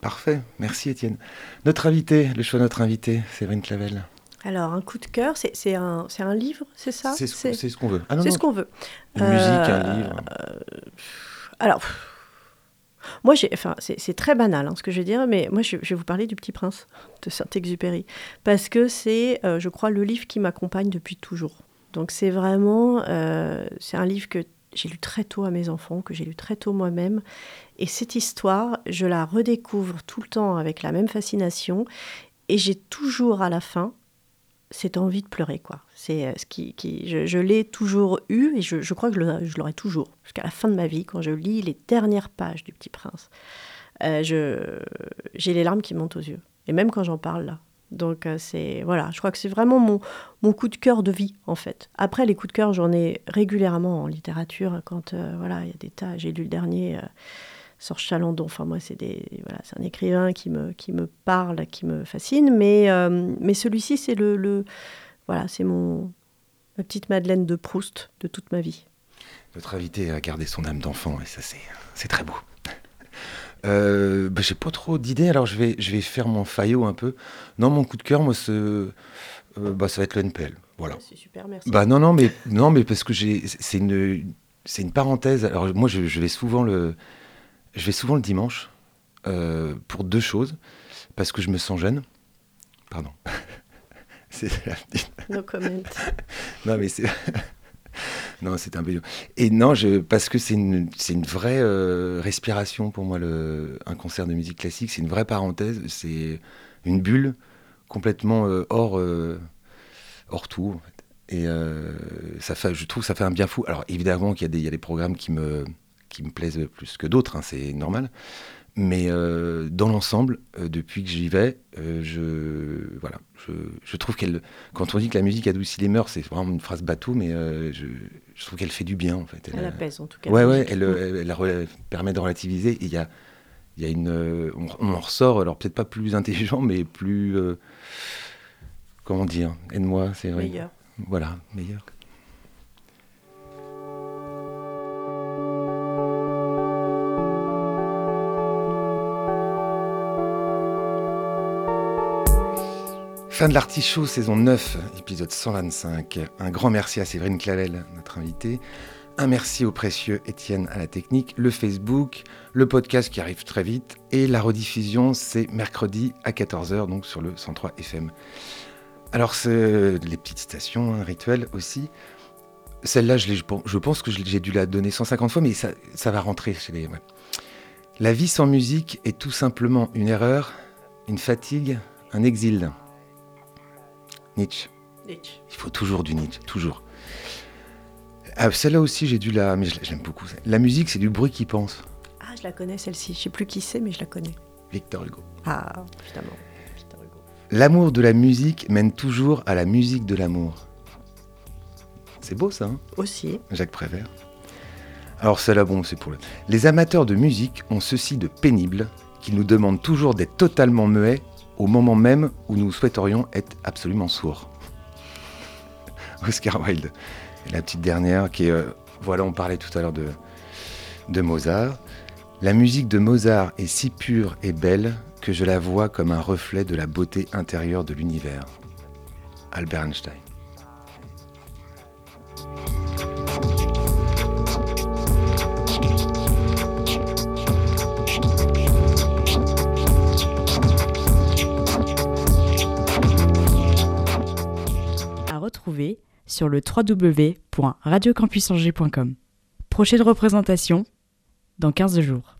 Parfait, merci Étienne. Notre invité, le choix de notre invité, Séverine Clavel. Alors, un coup de cœur, c'est un, un livre, c'est ça? C'est ce, qu'on veut. Ah c'est ce qu'on veut. une musique, Euh, un livre. Alors, moi, j'ai, enfin, c'est c'est très banal hein, ce que je vais dire, mais moi, je, je vais vous parler du Petit Prince de Saint-Exupéry. Parce que c'est, euh, je crois, le livre qui m'accompagne depuis toujours. Donc, c'est vraiment, euh, c'est un livre que j'ai lu très tôt à mes enfants, que j'ai lu très tôt moi-même. Et cette histoire, je la redécouvre tout le temps avec la même fascination. Et j'ai toujours à la fin cette envie de pleurer, quoi. C'est euh, ce qui, je, l'ai toujours eu et je, crois que je l'aurai toujours jusqu'à la fin de ma vie quand je lis les dernières pages du Petit Prince. Euh, je, j'ai les larmes qui montent aux yeux et même quand j'en parle là. Donc euh, c'est voilà, je crois que c'est vraiment mon, mon coup de cœur de vie en fait. Après les coups de cœur, j'en ai régulièrement en littérature quand voilà, il y a des tas. J'ai lu le dernier. Sorge Chalandon, enfin moi c'est voilà, un écrivain qui me qui me parle, qui me fascine, mais euh, mais celui-ci c'est le, le voilà, c'est mon ma petite Madeleine de Proust de toute ma vie. Notre invité a gardé son âme d'enfant et ça c'est très beau. Euh, bah, j'ai pas trop d'idées alors je vais je vais faire mon faillot un peu. Non mon coup de cœur moi euh, bah, ça va être le NPL. Voilà. C'est super, merci. Bah non non mais non mais parce que c'est une c'est une parenthèse. Alors moi je, je vais souvent le je vais souvent le dimanche euh, pour deux choses parce que je me sens jeune. Pardon. c'est la petite No comment. non, mais c'est. non, c'est un peu. Et non, je... parce que c'est une, vraie euh, respiration pour moi, le... un concert de musique classique. C'est une vraie parenthèse. C'est une bulle complètement euh, hors, euh, hors tout. en fait. Et ça fait, je trouve que ça fait un bien fou. Alors, évidemment qu'il y a des programmes qui me, qui me plaisent plus que d'autres, hein, c'est normal. Mais euh, dans l'ensemble, euh, depuis que j'y vais, euh, je, voilà, je, je trouve qu'elle, quand on dit que la musique adoucit les mœurs, c'est vraiment une phrase bateau, mais je, je trouve qu'elle fait du bien en fait. Elle euh, apaise en tout cas. Ouais, ouais, elle, elle, elle permet de relativiser. Il y a, y a une, on, on en ressort, alors peut-être pas plus intelligent, mais plus, comment dire, aide-moi, c'est vrai. Meilleur. voilà, meilleur. Fin de l'artichaut, saison 9, épisode 125. Un grand merci à Séverine Clavel, notre invitée. Un merci au précieux Étienne à la technique, le Facebook, le podcast qui arrive très vite et la rediffusion, c'est mercredi à 14h, donc sur le 103 FM. Alors, les petites stations, un rituel aussi. Celle-là, je, pense que j'ai dû la donner 150 fois, mais ça, va rentrer chez les. La vie sans musique est tout simplement une erreur, une fatigue, un exil. Nietzsche. Il faut toujours du Nietzsche, toujours. Ah, Celle-là aussi, j'ai dû la. Mais je l'aime beaucoup. La musique, c'est du bruit qui pense. Ah, je la connais celle-ci. Je sais plus qui c'est, mais je la connais. Victor Hugo. Ah, évidemment. Victor Hugo. L'amour de la musique mène toujours à la musique de l'amour. C'est beau ça, hein? Aussi. Jacques Prévert. Alors celle-là, bon, c'est pour le... Les amateurs de musique ont ceci de pénible qu'ils nous demandent toujours d'être totalement muets au moment même où nous souhaiterions être absolument sourds. Oscar Wilde. La petite dernière qui est... euh, voilà, on parlait tout à l'heure de, de Mozart. La musique de Mozart est si pure et belle que je la vois comme un reflet de la beauté intérieure de l'univers. Albert Einstein. Sur le www.radiocampusangers.com. Prochaine représentation dans 15 jours.